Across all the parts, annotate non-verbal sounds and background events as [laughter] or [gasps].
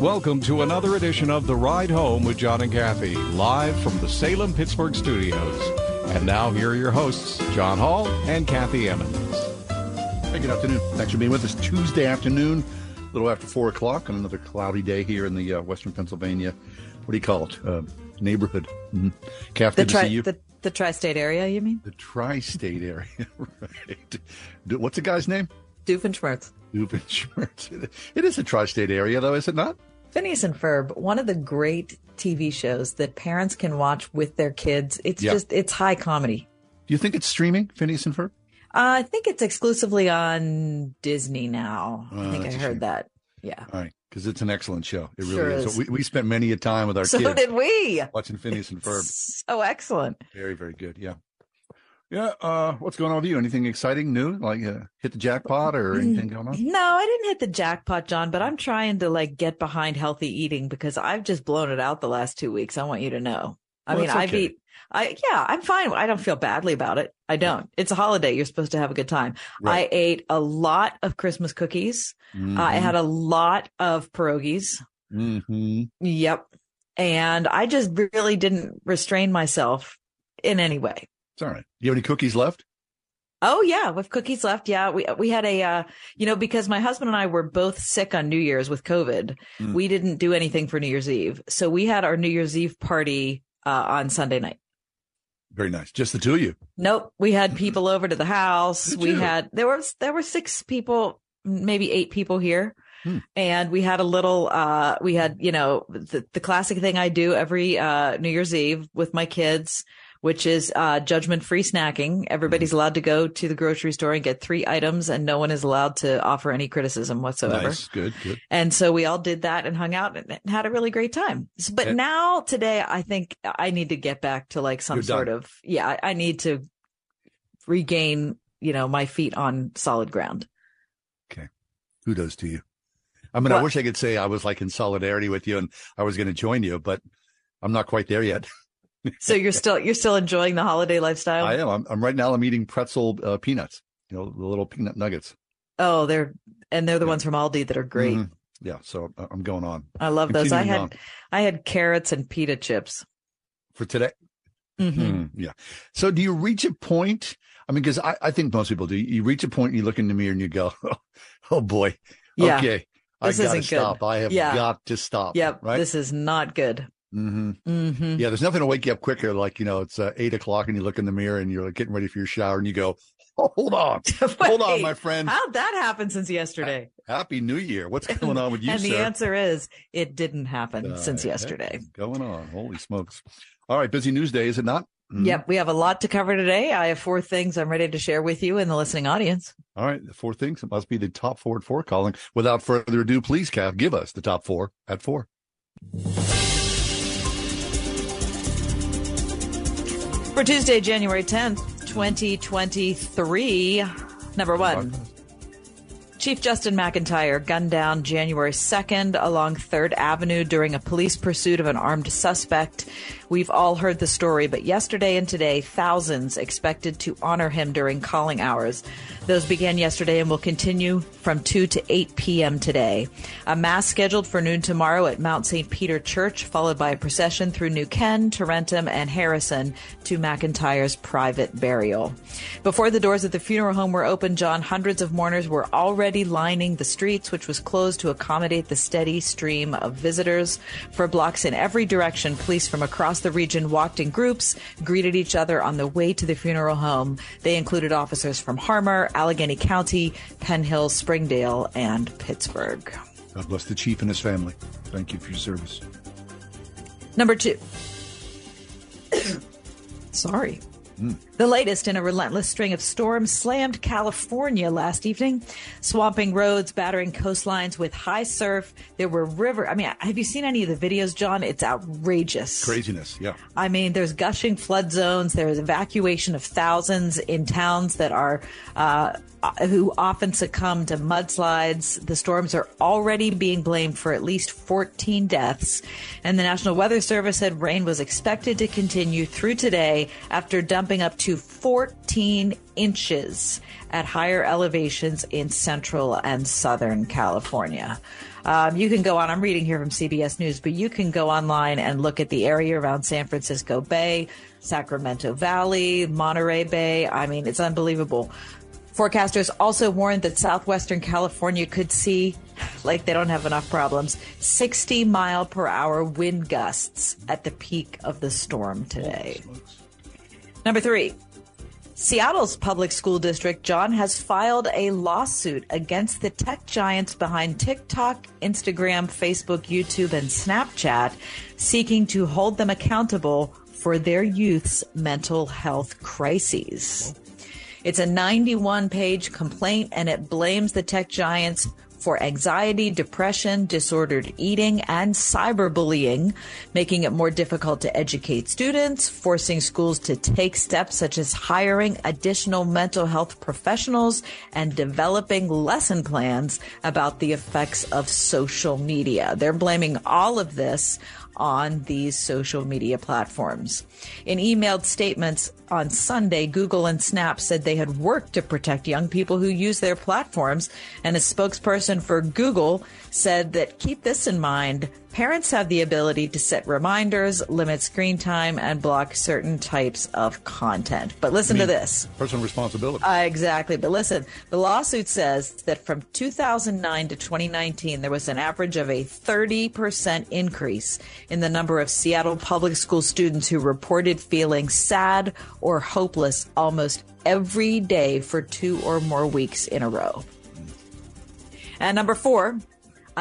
Welcome to another edition of The Ride Home with John and Kathy, live from the Salem Pittsburgh studios. And now, here are your hosts, John Hall and Kathy Emmons. Hey, good afternoon. Thanks for being with us. Tuesday afternoon, a little after 4 o'clock, on another cloudy day here in the uh, western Pennsylvania, what do you call it? Uh, neighborhood. Mm-hmm. Kathy, the, tri- to see you. the, the tri-state area, you mean? The tri-state area, [laughs] right. What's the guy's name? Doofenshmirtz. Doofenshmirtz. It is a tri-state area, though, is it not? Phineas and Ferb, one of the great TV shows that parents can watch with their kids. It's Yeah. just, it's high comedy. Do you think it's streaming, Phineas and Ferb? Uh, I think it's exclusively on Disney now. Oh, I think I heard that. Yeah. All right, because it's an excellent show. It really Sure is. is. We, we spent many a time with our So kids So did we. watching Phineas and Ferb. So excellent. Very, very good. Yeah. Yeah. Uh, what's going on with you? Anything exciting new? Like uh, hit the jackpot or Mm. anything going on? No, I didn't hit the jackpot, John, but I'm trying to like get behind healthy eating because I've just blown it out the last two weeks. I want you to know. I Well, mean, it's I've okay. eat, I, yeah, I'm fine. I don't feel badly about it. I don't. It's a holiday. You're supposed to have a good time. Right. I ate a lot of Christmas cookies. Uh, I had a lot of pierogies. hmm Yep. And I just really didn't restrain myself in any way. It's all right. Do you have any cookies left? Oh yeah, with cookies left. Yeah, we we had a uh, you know because my husband and I were both sick on New Year's with COVID. Mm. We didn't do anything for New Year's Eve, so we had our New Year's Eve party uh, on Sunday night. Very nice. Just the two of you. Nope, we had people over to the house. We had there was there were six people, maybe eight people here. Hmm. And we had a little, uh, we had, you know, the, the classic thing I do every, uh, New Year's Eve with my kids, which is, uh, judgment free snacking. Everybody's allowed to go to the grocery store and get three items and no one is allowed to offer any criticism whatsoever. Nice. Good. Good. And so we all did that and hung out and and had a really great time. But Yeah. now today, I think I need to get back to like some You're done. sort of, yeah, I, I need to regain, you know, my feet on solid ground. Okay. Kudos to you. I mean, I wish I could say I was like in solidarity with you and I was going to join you, but I'm not quite there yet. [laughs] So you're still, you're still enjoying the holiday lifestyle? I am. I'm, I'm right now. I'm eating pretzel uh, peanuts. You know, the little peanut nuggets. oh, they're, and they're the Yeah. ones from Aldi that are great. Mhm. Yeah. So I'm going on I love those. I had, on. I had carrots and pita chips. for today. hmm Mm, yeah. So do you reach a point? I mean, because I, I think most people do. You reach a point and you look in the mirror and you go, [laughs] oh boy. Yeah. Okay. This I got to isn't good. stop. I have Yeah. got to stop. Yep. Right. This is not good. Hmm hmm Yeah. There's nothing to wake you up quicker. Like, you know, it's uh, eight o'clock and you look in the mirror and you're like, getting ready for your shower and you go, [laughs] oh, hold on. [laughs] Hold on, my friend. How'd that happen since yesterday? Happy New Year. What's going on with you, and the sir? answer is it didn't happen Uh, since yesterday. Going on. Holy smokes. All right. Busy news day, is it not? Mhm. Yep, we have a lot to cover today. I have four things I'm ready to share with you in the listening audience. All right, the four things. It must be the top four at four calling. Without further ado, please, Cav, give us the top four at four. For Tuesday, January 10th, 2023, number one. Chief Justin McIntyre gunned down January 2nd along 3rd Avenue during a police pursuit of an armed suspect. We've all heard the story, but yesterday and today, thousands expected to honor him during calling hours. Those began yesterday and will continue from 2 to 8 p.m. today. A mass scheduled for noon tomorrow at Mount St. Peter Church, followed by a procession through New Ken, Tarentum, and Harrison to McIntyre's private burial. Before the doors of the funeral home were opened, John, hundreds of mourners were already lining the streets, which was closed to accommodate the steady stream of visitors. For blocks in every direction, police from across the region walked in groups, greeted each other on the way to the funeral home. They included officers from Harmar, Allegheny County, Penn Hill, Springdale, and Pittsburgh. God bless the chief and his family. Thank you for your service. Number two. [coughs] Sorry. The latest in a relentless string of storms slammed California last evening, swamping roads, battering coastlines with high surf. There were river. I mean, have you seen any of the videos, John? It's outrageous. Craziness, yeah. I mean, there's gushing flood zones. There's evacuation of thousands in towns that are uh, who often succumb to mudslides. The storms are already being blamed for at least 14 deaths. And the National Weather Service said rain was expected to continue through today after dumping up to 14 inches at higher elevations in central and southern California. Um, you can go on, I'm reading here from CBS News, but you can go online and look at the area around San Francisco Bay, Sacramento Valley, Monterey Bay. I mean, it's unbelievable. Forecasters also warned that southwestern California could see, like they don't have enough problems, 60 mile per hour wind gusts at the peak of the storm today. Number three, Seattle's public school district, John, has filed a lawsuit against the tech giants behind TikTok, Instagram, Facebook, YouTube, and Snapchat, seeking to hold them accountable for their youth's mental health crises. It's a 91 page complaint and it blames the tech giants for anxiety, depression, disordered eating, and cyberbullying, making it more difficult to educate students, forcing schools to take steps such as hiring additional mental health professionals and developing lesson plans about the effects of social media. They're blaming all of this on these social media platforms. In emailed statements on Sunday, Google and Snap said they had worked to protect young people who use their platforms, and a spokesperson for Google said that keep this in mind Parents have the ability to set reminders, limit screen time, and block certain types of content. But listen to this. Personal responsibility. Uh, exactly. But listen, the lawsuit says that from 2009 to 2019, there was an average of a 30% increase in the number of Seattle public school students who reported feeling sad or hopeless almost every day for two or more weeks in a row. And number four,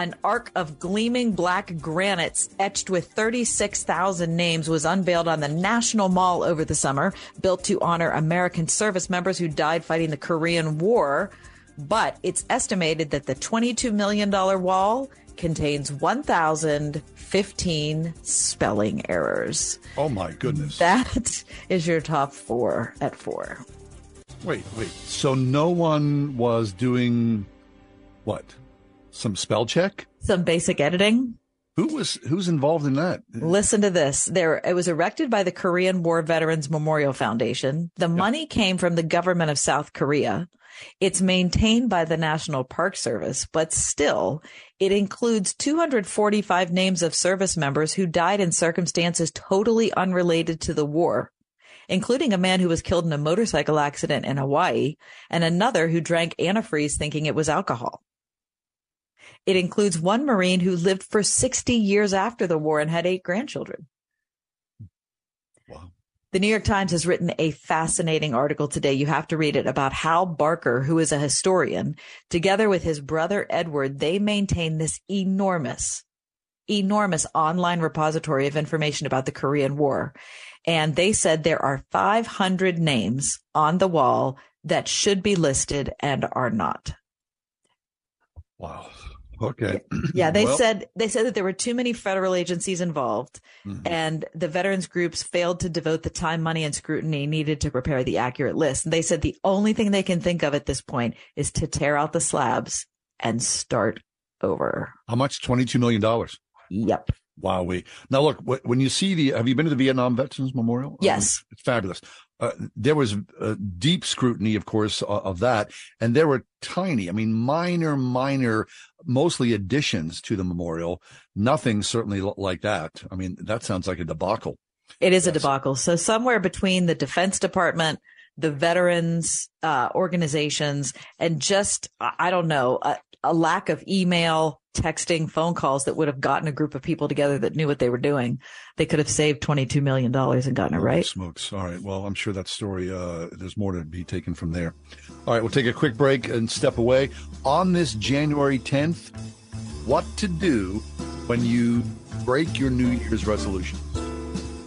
an arc of gleaming black granites etched with 36,000 names was unveiled on the National Mall over the summer, built to honor American service members who died fighting the Korean War. But it's estimated that the $22 million wall contains 1,015 spelling errors. Oh my goodness. That is your top four at four. Wait, wait. So no one was doing what? Some spell check? Some basic editing. Who was who's involved in that? Listen to this. There it was erected by the Korean War Veterans Memorial Foundation. The money came from the government of South Korea. It's maintained by the National Park Service, but still it includes 245 names of service members who died in circumstances totally unrelated to the war including a man who was killed in a motorcycle accident in Hawaii and another who drank antifreeze thinking it was alcohol. It includes one Marine who lived for 60 years after the war and had eight grandchildren. Wow. The New York Times has written a fascinating article today. You have to read it about Hal Barker, who is a historian. Together with his brother Edward, they maintain this enormous, enormous online repository of information about the Korean War. And they said there are 500 names on the wall that should be listed and are not. Wow. Okay. Yeah, they Well- said they said that there were too many federal agencies involved Mhm. and the veterans groups failed to devote the time, money and scrutiny needed to prepare the accurate list. And they said the only thing they can think of at this point is to tear out the slabs and start over. How much? Twenty-two million dollars. Yep. Wow. We now look when you see the. Have you been to the Vietnam Veterans Memorial? Yes. Um, it's fabulous. Uh, there was uh, deep scrutiny, of course, of, of that, and there were tiny, I mean, minor, minor, mostly additions to the memorial. Nothing certainly like that. I mean, that sounds like a debacle. It is a debacle. So somewhere between the Defense Department, the veterans uh, organizations, and just I I don't know a, a lack of email, texting, phone calls that would have gotten a group of people together that knew what they were doing, they could have saved twenty two million dollars and gotten it right. Smokes. All right. Well, I'm sure that story, uh, there's more to be taken from there. All right. We'll take a quick break and step away. On this January 10th, what to do when you break your New Year's resolutions.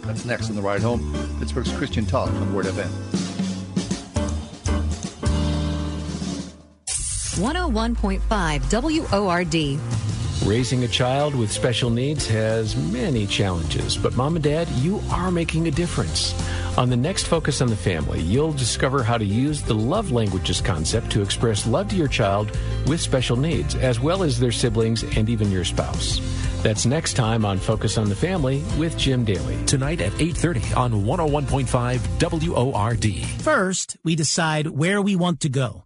That's next on the ride home. Pittsburgh's Christian Talk on Word FM. 101.5 WORD. Raising a child with special needs has many challenges, but mom and dad, you are making a difference. On the next Focus on the Family, you'll discover how to use the love languages concept to express love to your child with special needs, as well as their siblings and even your spouse. That's next time on Focus on the Family with Jim Daly. Tonight at 8:30 on 101.5 WORD. First, we decide where we want to go.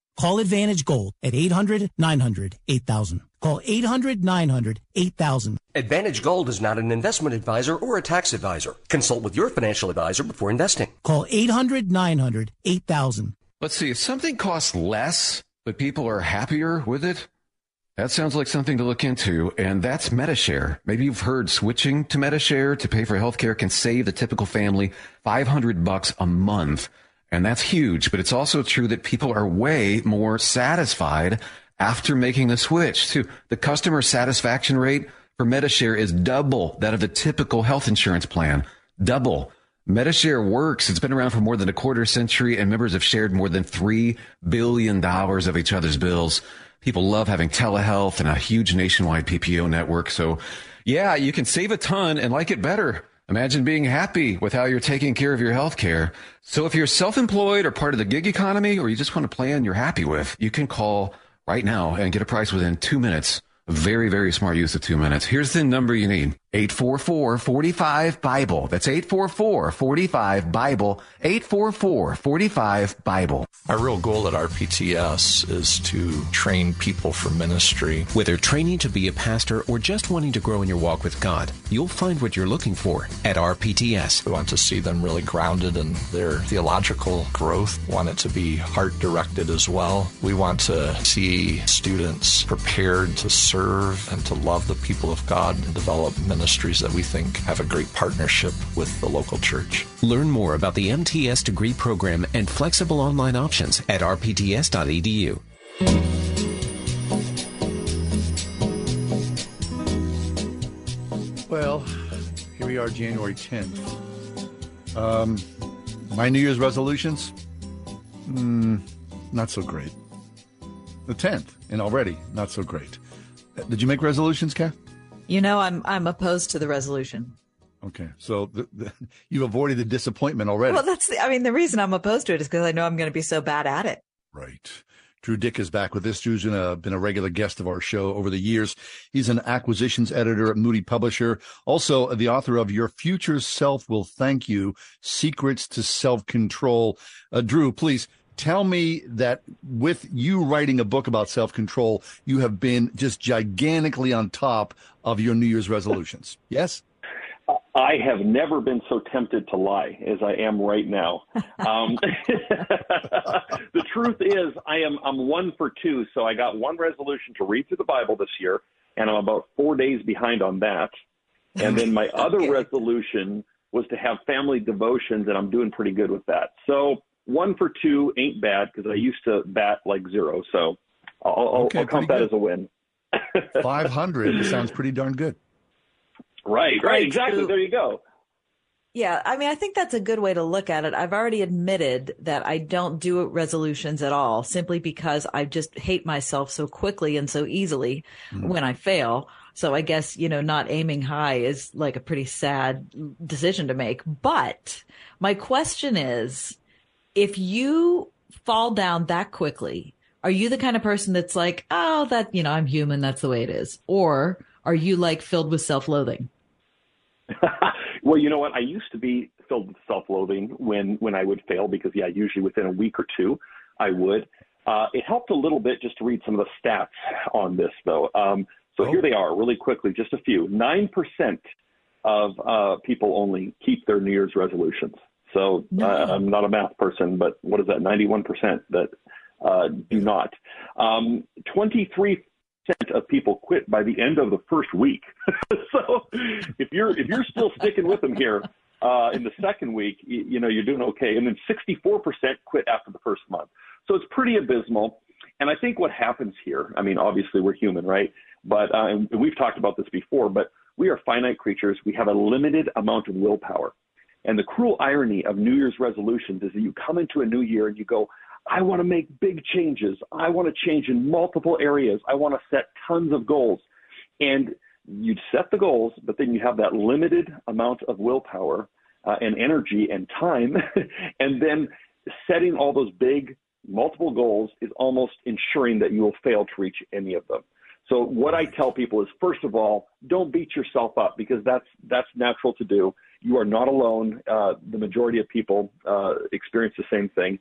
Call Advantage Gold at 800 900 8000. Call 800 900 8000. Advantage Gold is not an investment advisor or a tax advisor. Consult with your financial advisor before investing. Call 800 900 8000. Let's see, if something costs less, but people are happier with it, that sounds like something to look into, and that's Medi-Share. Maybe you've heard switching to Medi-Share to pay for healthcare can save the typical family 500 bucks a month. And that's huge, but it's also true that people are way more satisfied after making the switch too. The customer satisfaction rate for Medi-Share is double that of the typical health insurance plan. Double. Medi-Share works. It's been around for more than a quarter century and members have shared more than $3 billion of each other's bills. People love having telehealth and a huge nationwide PPO network. So yeah, you can save a ton and like it better. Imagine being happy with how you're taking care of your health care. So if you're self-employed or part of the gig economy or you just want a plan you're happy with, you can call right now and get a price within two minutes. Very, very smart use of two minutes. Here's the number you need. 844-45-BIBLE. That's 844-45-BIBLE. 844-45-BIBLE. Our real goal at RPTS is to train people for ministry. Whether training to be a pastor or just wanting to grow in your walk with God, you'll find what you're looking for at RPTS. We want to see them really grounded in their theological growth. We want it to be heart directed as well. We want to see students prepared to serve and to love the people of God and develop ministry ministries that we think have a great partnership with the local church. Learn more about the MTS degree program and flexible online options at rpts.edu. Well, here we are, January 10th. Um, my New Year's resolutions? Mm, not so great. The 10th, and already not so great. Did you make resolutions, Kath? You know, I'm I'm opposed to the resolution. Okay, so the, the, [laughs] you avoided the disappointment already. Well, that's the, I mean, the reason I'm opposed to it is because I know I'm going to be so bad at it. Right. Drew Dyck is back with this. Drew's been a, been a regular guest of our show over the years. He's an acquisitions editor at Moody Publisher, also the author of Your Future Self Will Thank You: Secrets to Self Control. Uh, Drew, please tell me that with you writing a book about self control, you have been just gigantically on top of your New Year's resolutions. [laughs] Yes? I have never been so tempted to lie as I am right now. Um, [laughs] the truth is, I am I'm one for two. So I got one resolution to read through the Bible this year, and I'm about four days behind on that. And then my [laughs] other okay. resolution was to have family devotions, and I'm doing pretty good with that. So one for two ain't bad because I used to bat like zero. So I'll, okay, I'll count that good. as a win. 500 sounds pretty darn good. Right, right, exactly. There you go. Yeah, I mean, I think that's a good way to look at it. I've already admitted that I don't do resolutions at all simply because I just hate myself so quickly and so easily mm. when I fail. So I guess, you know, not aiming high is like a pretty sad decision to make. But my question is, if you fall down that quickly, are you the kind of person that's like, oh, that, you know, I'm human. That's the way it is. Or are you like filled with self loathing? [laughs] Well, you know what? I used to be filled with self-loathing when when I would fail because yeah, usually within a week or two, I would. Uh, it helped a little bit just to read some of the stats on this though. Um, so oh. here they are, really quickly, just a few. Nine percent of uh, people only keep their New Year's resolutions. So no. uh, I'm not a math person, but what is that? 91% that uh, do not. Um, 23 of people quit by the end of the first week. [laughs] so if you're if you're still sticking with them here uh, in the second week, you, you know you're doing okay. And then 64% quit after the first month. So it's pretty abysmal. And I think what happens here, I mean, obviously we're human, right? But uh, and we've talked about this before, but we are finite creatures. We have a limited amount of willpower. And the cruel irony of New Year's resolutions is that you come into a new year and you go, I want to make big changes. I want to change in multiple areas. I want to set tons of goals. And you set the goals, but then you have that limited amount of willpower uh, and energy and time. [laughs] and then setting all those big, multiple goals is almost ensuring that you will fail to reach any of them. So what I tell people is, first of all, don't beat yourself up because that's that's natural to do. You are not alone. Uh, the majority of people uh, experience the same thing.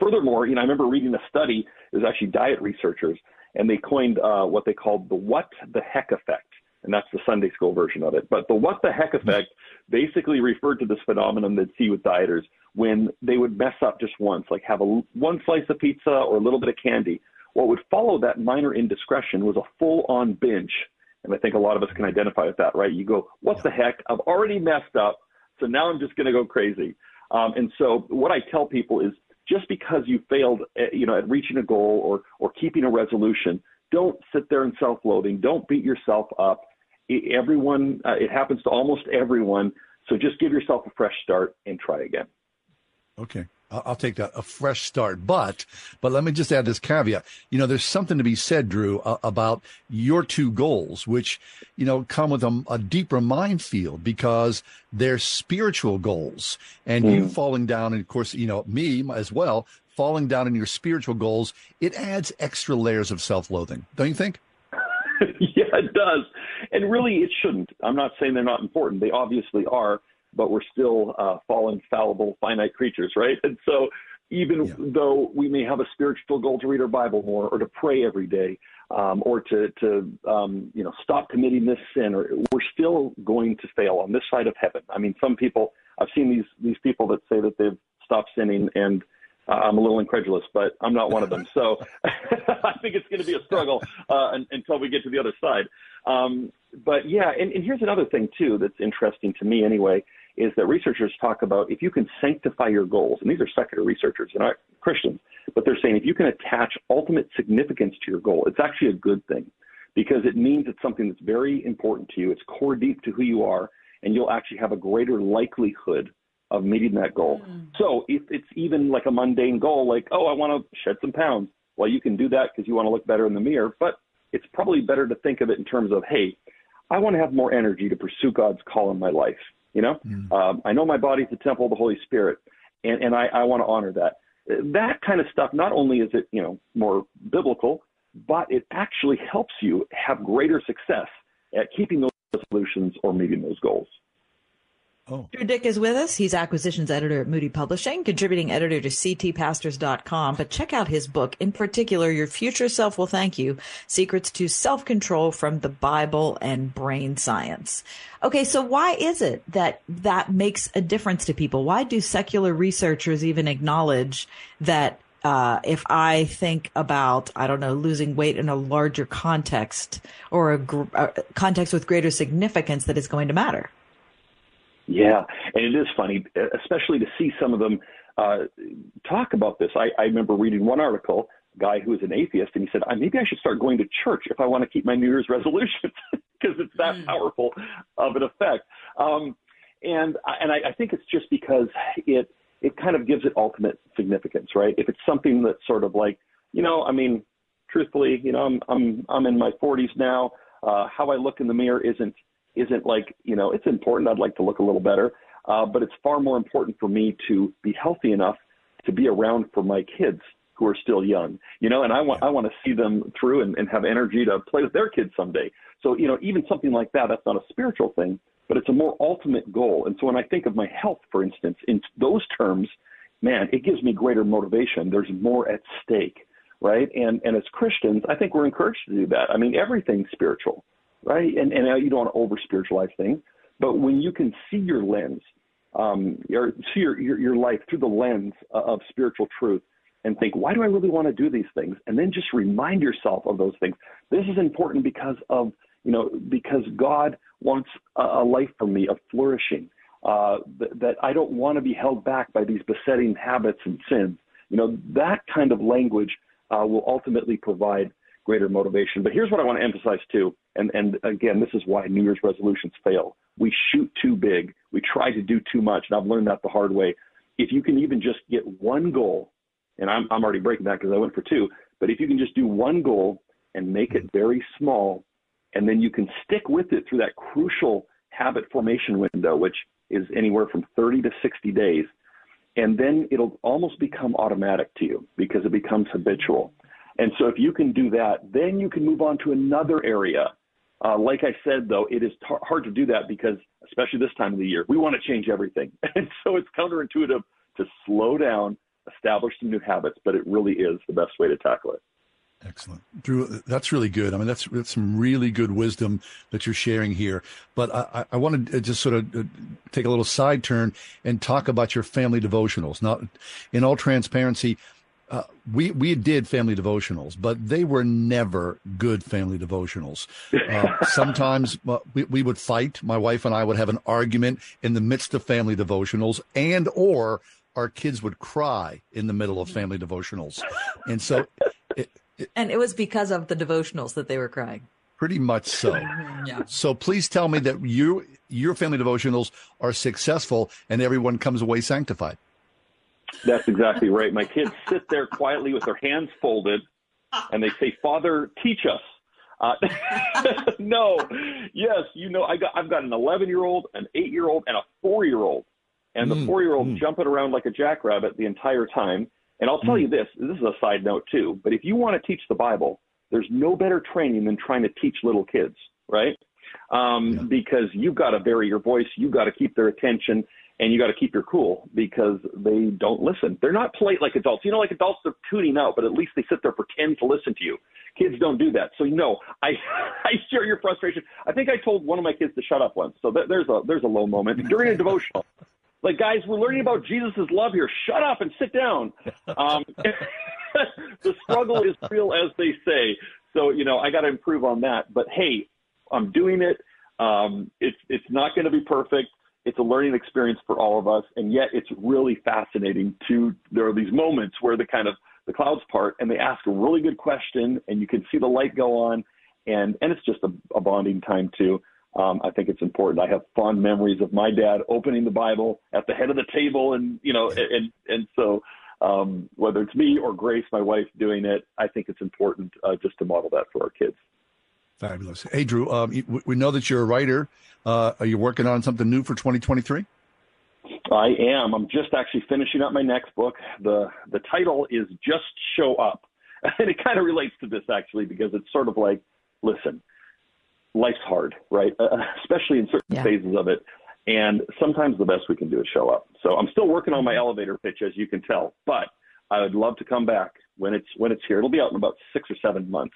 Furthermore, you know, I remember reading a study. It was actually diet researchers, and they coined uh, what they called the "what the heck" effect, and that's the Sunday school version of it. But the "what the heck" effect basically referred to this phenomenon they'd see with dieters when they would mess up just once, like have a one slice of pizza or a little bit of candy. What would follow that minor indiscretion was a full-on binge, and I think a lot of us can identify with that, right? You go, "What the heck? I've already messed up, so now I'm just going to go crazy." Um, and so, what I tell people is just because you failed, at, you know, at reaching a goal or or keeping a resolution, don't sit there in self-loathing. Don't beat yourself up. Everyone, uh, it happens to almost everyone. So just give yourself a fresh start and try again. Okay. I'll take that a fresh start. But but let me just add this caveat. You know, there's something to be said, Drew, uh, about your two goals, which you know come with a, a deeper minefield because they're spiritual goals, and mm. you falling down, and of course, you know me as well, falling down in your spiritual goals. It adds extra layers of self-loathing, don't you think? [laughs] yeah, it does. And really, it shouldn't. I'm not saying they're not important. They obviously are but we're still uh, fallen, fallible, finite creatures, right? And so, even yeah. though we may have a spiritual goal to read our Bible more, or to pray every day, um, or to to um, you know stop committing this sin, or we're still going to fail on this side of heaven. I mean, some people I've seen these these people that say that they've stopped sinning and uh, I'm a little incredulous, but I'm not one of them. So [laughs] I think it's going to be a struggle uh, until we get to the other side. Um, but yeah, and, and here's another thing too that's interesting to me anyway is that researchers talk about if you can sanctify your goals, and these are secular researchers and not Christians, but they're saying if you can attach ultimate significance to your goal, it's actually a good thing because it means it's something that's very important to you. It's core deep to who you are, and you'll actually have a greater likelihood of meeting that goal. Mm. So if it's even like a mundane goal, like, oh, I want to shed some pounds, well, you can do that because you want to look better in the mirror, but it's probably better to think of it in terms of, hey, I want to have more energy to pursue God's call in my life. You know, mm. um, I know my body's the temple of the Holy Spirit, and, and I, I want to honor that. That kind of stuff. Not only is it you know more biblical, but it actually helps you have greater success at keeping those resolutions or meeting those goals. Oh. Drew Dyck is with us. He's acquisitions editor at Moody Publishing, contributing editor to ctpastors.com. But check out his book, in particular, Your Future Self Will Thank You Secrets to Self Control from the Bible and Brain Science. Okay, so why is it that that makes a difference to people? Why do secular researchers even acknowledge that uh, if I think about, I don't know, losing weight in a larger context or a, gr- a context with greater significance, that is going to matter? Yeah, and it is funny, especially to see some of them uh, talk about this. I, I remember reading one article, a guy who was an atheist, and he said, maybe I should start going to church if I want to keep my New Year's resolutions [laughs] because it's that mm. powerful of an effect. Um, and and I, I think it's just because it it kind of gives it ultimate significance, right? If it's something that's sort of like, you know, I mean, truthfully, you know, I'm I'm I'm in my 40s now. Uh, how I look in the mirror isn't isn't like, you know, it's important. I'd like to look a little better. Uh, but it's far more important for me to be healthy enough to be around for my kids who are still young, you know, and I want, I want to see them through and, and have energy to play with their kids someday. So, you know, even something like that, that's not a spiritual thing, but it's a more ultimate goal. And so when I think of my health, for instance, in those terms, man, it gives me greater motivation. There's more at stake, right? And and as Christians, I think we're encouraged to do that. I mean, everything's spiritual, right? And and you don't want to over spiritualize things, but when you can see your lens, um, or see your, your your life through the lens of spiritual truth, and think, why do I really want to do these things? And then just remind yourself of those things. This is important because of you know because God wants a, a life for me of flourishing uh, th- that I don't want to be held back by these besetting habits and sins. You know, that kind of language uh, will ultimately provide greater motivation. But here's what I want to emphasize too, and, and again, this is why New Year's resolutions fail. We shoot too big, we try to do too much, and I've learned that the hard way. If you can even just get one goal, and I'm, I'm already breaking that because I went for two, but if you can just do one goal and make it very small, and then you can stick with it through that crucial habit formation window, which is anywhere from 30 to 60 days. And then it'll almost become automatic to you because it becomes habitual. And so if you can do that, then you can move on to another area. Uh, like I said, though, it is t- hard to do that because, especially this time of the year, we want to change everything. [laughs] And so it's counterintuitive to slow down, establish some new habits, but it really is the best way to tackle it. Excellent, Drew. That's really good. I mean, that's, that's some really good wisdom that you're sharing here. But I, I want to just sort of uh, take a little side turn and talk about your family devotionals. Now, in all transparency, uh, we we did family devotionals, but they were never good family devotionals. Uh, [laughs] sometimes uh, we, we would fight. My wife and I would have an argument in the midst of family devotionals, and or our kids would cry in the middle of family devotionals, and so. It, and it was because of the devotionals that they were crying. Pretty much so. [laughs] yeah. So please tell me that you your family devotionals are successful and everyone comes away sanctified. That's exactly right. My kids sit there quietly with their hands folded and they say, "Father, teach us." Uh, [laughs] no, yes, you know, I got I've got an 11 year old, an eight year old, and a four year old, and the mm, four year old mm. jumping around like a jackrabbit the entire time. And I'll tell mm. you this, this is a side note too, but if you want to teach the Bible, there's no better training than trying to teach little kids, right? Um, yeah. Because you've got to vary your voice, you've got to keep their attention, and you got to keep your cool because they don't listen. They're not polite like adults. You know, like adults, they're tuning out, but at least they sit there pretend to listen to you. Kids don't do that. So no, [laughs] I I share your frustration. I think I told one of my kids to shut up once. So th- there's a there's a low moment during a devotional. Like, guys, we're learning about Jesus' love here. Shut up and sit down. Um, [laughs] the struggle is real, as they say. So, you know, I got to improve on that. But hey, I'm doing it. Um, it's it's not going to be perfect. It's a learning experience for all of us, and yet it's really fascinating. To there are these moments where the kind of the clouds part, and they ask a really good question, and you can see the light go on, and and it's just a, a bonding time too. Um, I think it's important. I have fond memories of my dad opening the Bible at the head of the table, and you know, and and so um, whether it's me or Grace, my wife, doing it, I think it's important uh, just to model that for our kids. Fabulous. Hey, Drew, um, we know that you're a writer. Uh, are you working on something new for 2023? I am. I'm just actually finishing up my next book. the The title is "Just Show Up," [laughs] and it kind of relates to this actually because it's sort of like, listen, life's hard, right? Uh, especially in certain yeah. phases of it. And sometimes the best we can do is show up. So I'm still working on my elevator pitch, as you can tell, but I would love to come back when it's when it's here. It'll be out in about six or seven months,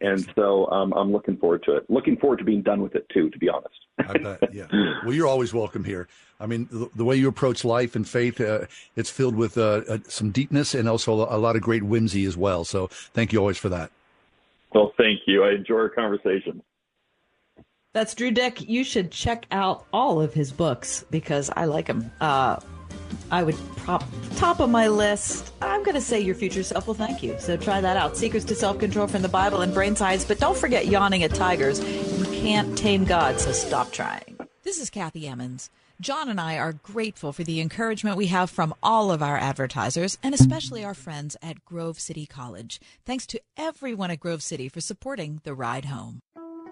and so um, I'm looking forward to it. Looking forward to being done with it too, to be honest. I bet, yeah. Well, you're always welcome here. I mean, the, the way you approach life and faith, uh, it's filled with uh, uh, some deepness and also a lot of great whimsy as well. So thank you always for that. Well, thank you. I enjoy our conversation. That's Drew Dyck. You should check out all of his books because I like them. I would prop top of my list. I'm going to say Your Future Self will thank you. So try that out. Secrets to Self Control from the Bible and Brain Science. But don't forget Yawning at Tigers. You can't tame God, so stop trying. This is Kathy Emmons. John and I are grateful for the encouragement we have from all of our advertisers and especially our friends at Grove City College. Thanks to everyone at Grove City for supporting the ride home.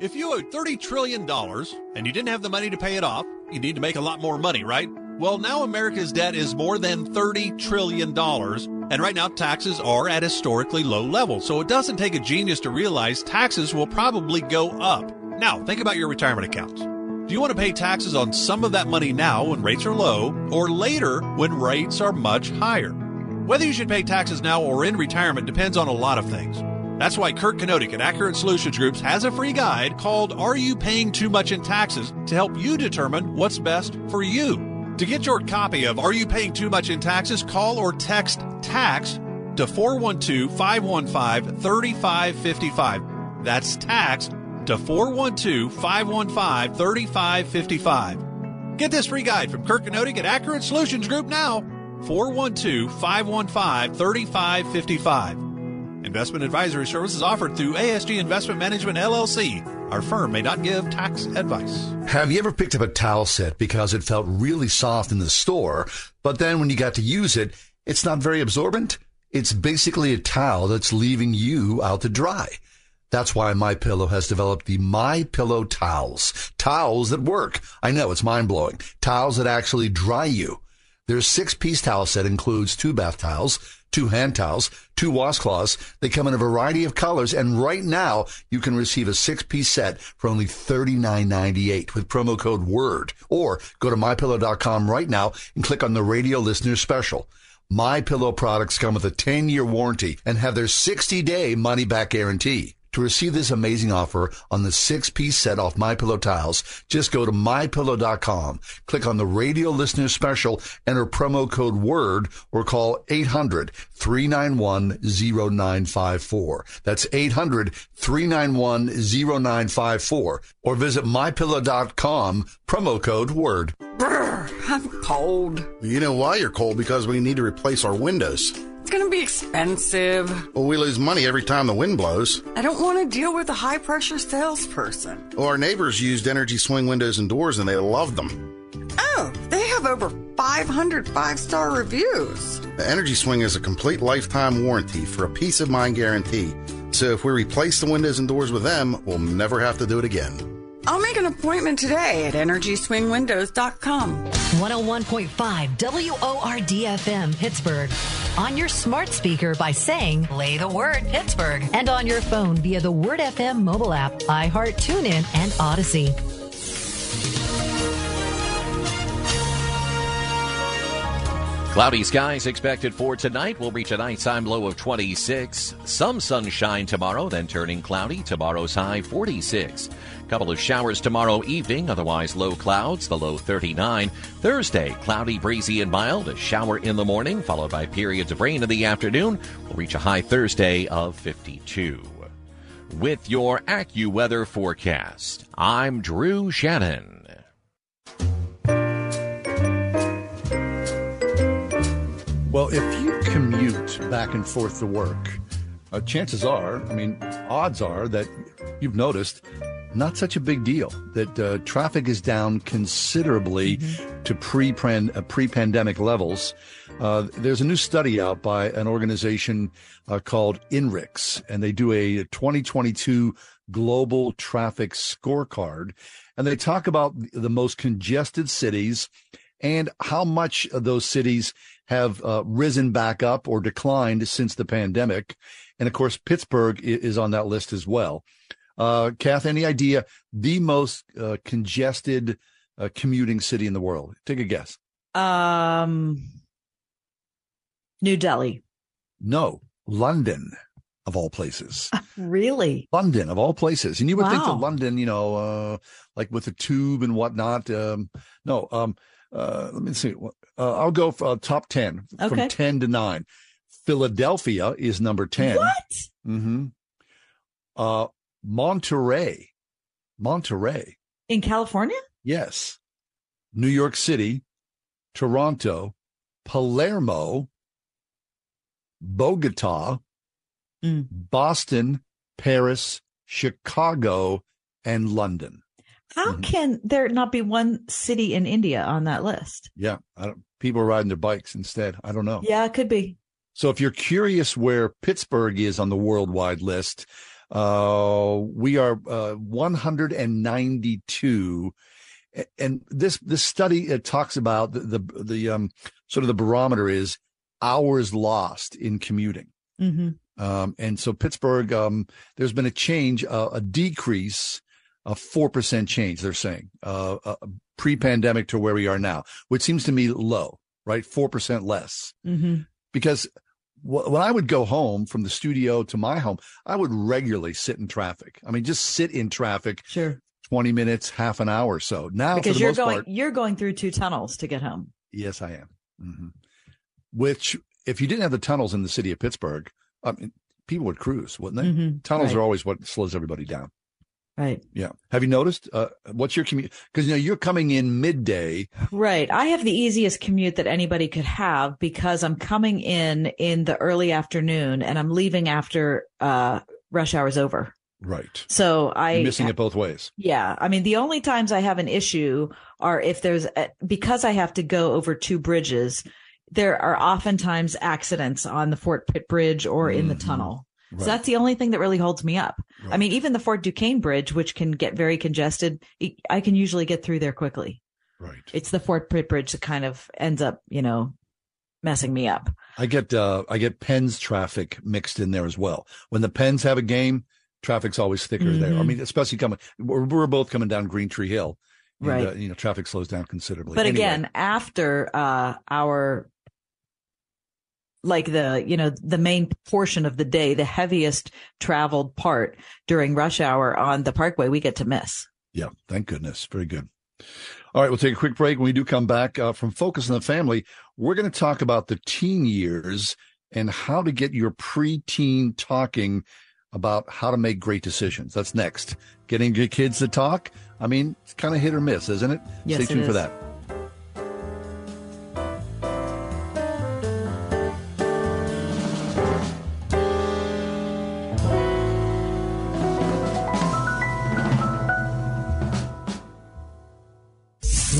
If you owed $30 trillion and you didn't have the money to pay it off, you need to make a lot more money, right? Well, now America's debt is more than $30 trillion, and right now taxes are at historically low levels, so it doesn't take a genius to realize taxes will probably go up. Now, think about your retirement accounts. Do you want to pay taxes on some of that money now when rates are low, or later when rates are much higher? Whether you should pay taxes now or in retirement depends on a lot of things. That's why Kurt Kenotic at Accurate Solutions Groups has a free guide called Are You Paying Too Much in Taxes to help you determine what's best for you. To get your copy of Are You Paying Too Much in Taxes, call or text TAX to 412 515 3555. That's TAX to 412 515 3555. Get this free guide from Kirk Kenotic at Accurate Solutions Group now. 412 515 3555. Investment advisory services offered through ASG Investment Management LLC. Our firm may not give tax advice. Have you ever picked up a towel set because it felt really soft in the store, but then when you got to use it, it's not very absorbent? It's basically a towel that's leaving you out to dry. That's why My Pillow has developed the My Pillow towels. Towels that work. I know it's mind blowing. Towels that actually dry you. Their six piece towel set includes two bath towels, two hand towels, two washcloths. They come in a variety of colors, and right now you can receive a six piece set for only $39.98 with promo code WORD. Or go to mypillow.com right now and click on the radio listener special. My Pillow products come with a 10 year warranty and have their 60 day money back guarantee. To receive this amazing offer on the six piece set off My Pillow tiles, just go to mypillow.com, click on the radio listener special, enter promo code WORD, or call 800 391 0954. That's 800 391 0954. Or visit mypillow.com, promo code WORD. Brr, I'm cold. You know why you're cold? Because we need to replace our windows. It's going to be expensive. Well, we lose money every time the wind blows. I don't want to deal with a high pressure salesperson. Well, our neighbors used Energy Swing windows and doors and they loved them. Oh, they have over 500 five star reviews. The Energy Swing is a complete lifetime warranty for a peace of mind guarantee. So if we replace the windows and doors with them, we'll never have to do it again. I'll make an appointment today at EnergySwingWindows.com. 101.5 WORD-FM Pittsburgh. On your smart speaker by saying, play the word Pittsburgh. And on your phone via the Word FM mobile app, iHeart, TuneIn, and Odyssey. Cloudy skies expected for tonight. We'll reach a nighttime low of 26. Some sunshine tomorrow, then turning cloudy. Tomorrow's high 46. Couple of showers tomorrow evening, otherwise low clouds, the low 39. Thursday, cloudy, breezy, and mild. A shower in the morning, followed by periods of rain in the afternoon. We'll reach a high Thursday of 52. With your AccuWeather forecast, I'm Drew Shannon. Well, if you commute back and forth to work, uh, chances are, I mean, odds are that you've noticed not such a big deal that uh, traffic is down considerably mm-hmm. to pre uh, pre pandemic levels. Uh, there's a new study out by an organization uh, called INRIX, and they do a 2022 global traffic scorecard, and they talk about the most congested cities and how much those cities have uh, risen back up or declined since the pandemic. And of course, Pittsburgh is on that list as well. Uh, Kath, any idea the most uh, congested uh, commuting city in the world? Take a guess. Um, New Delhi. No, London of all places. [laughs] really? London of all places. And you would wow. think that London, you know, uh, like with the tube and whatnot. Um, no, um, uh, let me see. Uh, I'll go for, uh, top 10 okay. from 10 to 9. Philadelphia is number 10. What? Mm-hmm. Monterey. Monterey. In California? Yes. New York City, Toronto, Palermo, Bogota, mm. Boston, Paris, Chicago, and London. How mm-hmm. can there not be one city in India on that list? Yeah, people are riding their bikes instead. I don't know. Yeah, it could be. So if you're curious where Pittsburgh is on the worldwide list, uh, we are uh, 192. And this this study it talks about the the, the um, sort of the barometer is hours lost in commuting. Mm-hmm. Um, and so Pittsburgh, um, there's been a change, uh, a decrease a four percent change. They're saying uh, uh, pre-pandemic to where we are now, which seems to me low, right? Four percent less. Mm-hmm. Because when I would go home from the studio to my home, I would regularly sit in traffic. I mean, just sit in traffic. Sure. 20 minutes, half an hour or so. Now, because you're going part, you're going through two tunnels to get home. yes, I am. hmm Which, if you didn't have the tunnels in the city of Pittsburgh, I mean, people would cruise, wouldn't they? Mhm, Tunnels right. are always what slows everybody down. Right. Yeah. Have you noticed? Uh, what's your commute? Because you know you're coming in midday. Right. I have the easiest commute that anybody could have because I'm coming in in the early afternoon and I'm leaving after uh, rush hour's over. Right. So I You're missing it both ways. Yeah. I mean, the only times I have an issue are if there's, a, because I have to go over two bridges, there are oftentimes accidents on the Fort Pitt Bridge or in the tunnel. Right. So that's the only thing that really holds me up. I mean, even the Fort Duquesne Bridge, which can get very congested, I can usually get through there quickly. Right. It's the Fort Pitt Bridge that kind of ends up, you know, messing me up. I get uh, I get Pens traffic mixed in there as well. When the Pens have a game, traffic's always thicker there. I Mhm. mean, especially coming. We're, we're both coming down Green Tree Hill. and, Right. uh, you know, traffic slows down considerably. But Anyway, again, after uh, our like the you know the main portion of the day, the heaviest traveled part during rush hour on the Parkway, we get to miss. Yeah, thank goodness. Very good. All right, we'll take a quick break. When we do come back uh, from Focus on the Family, we're going to talk about the teen years and how to get your preteen talking about how to make great decisions. That's next. Getting your kids to talk. I mean, it's kind of hit or miss, isn't it? Yes, Stay it tuned for that.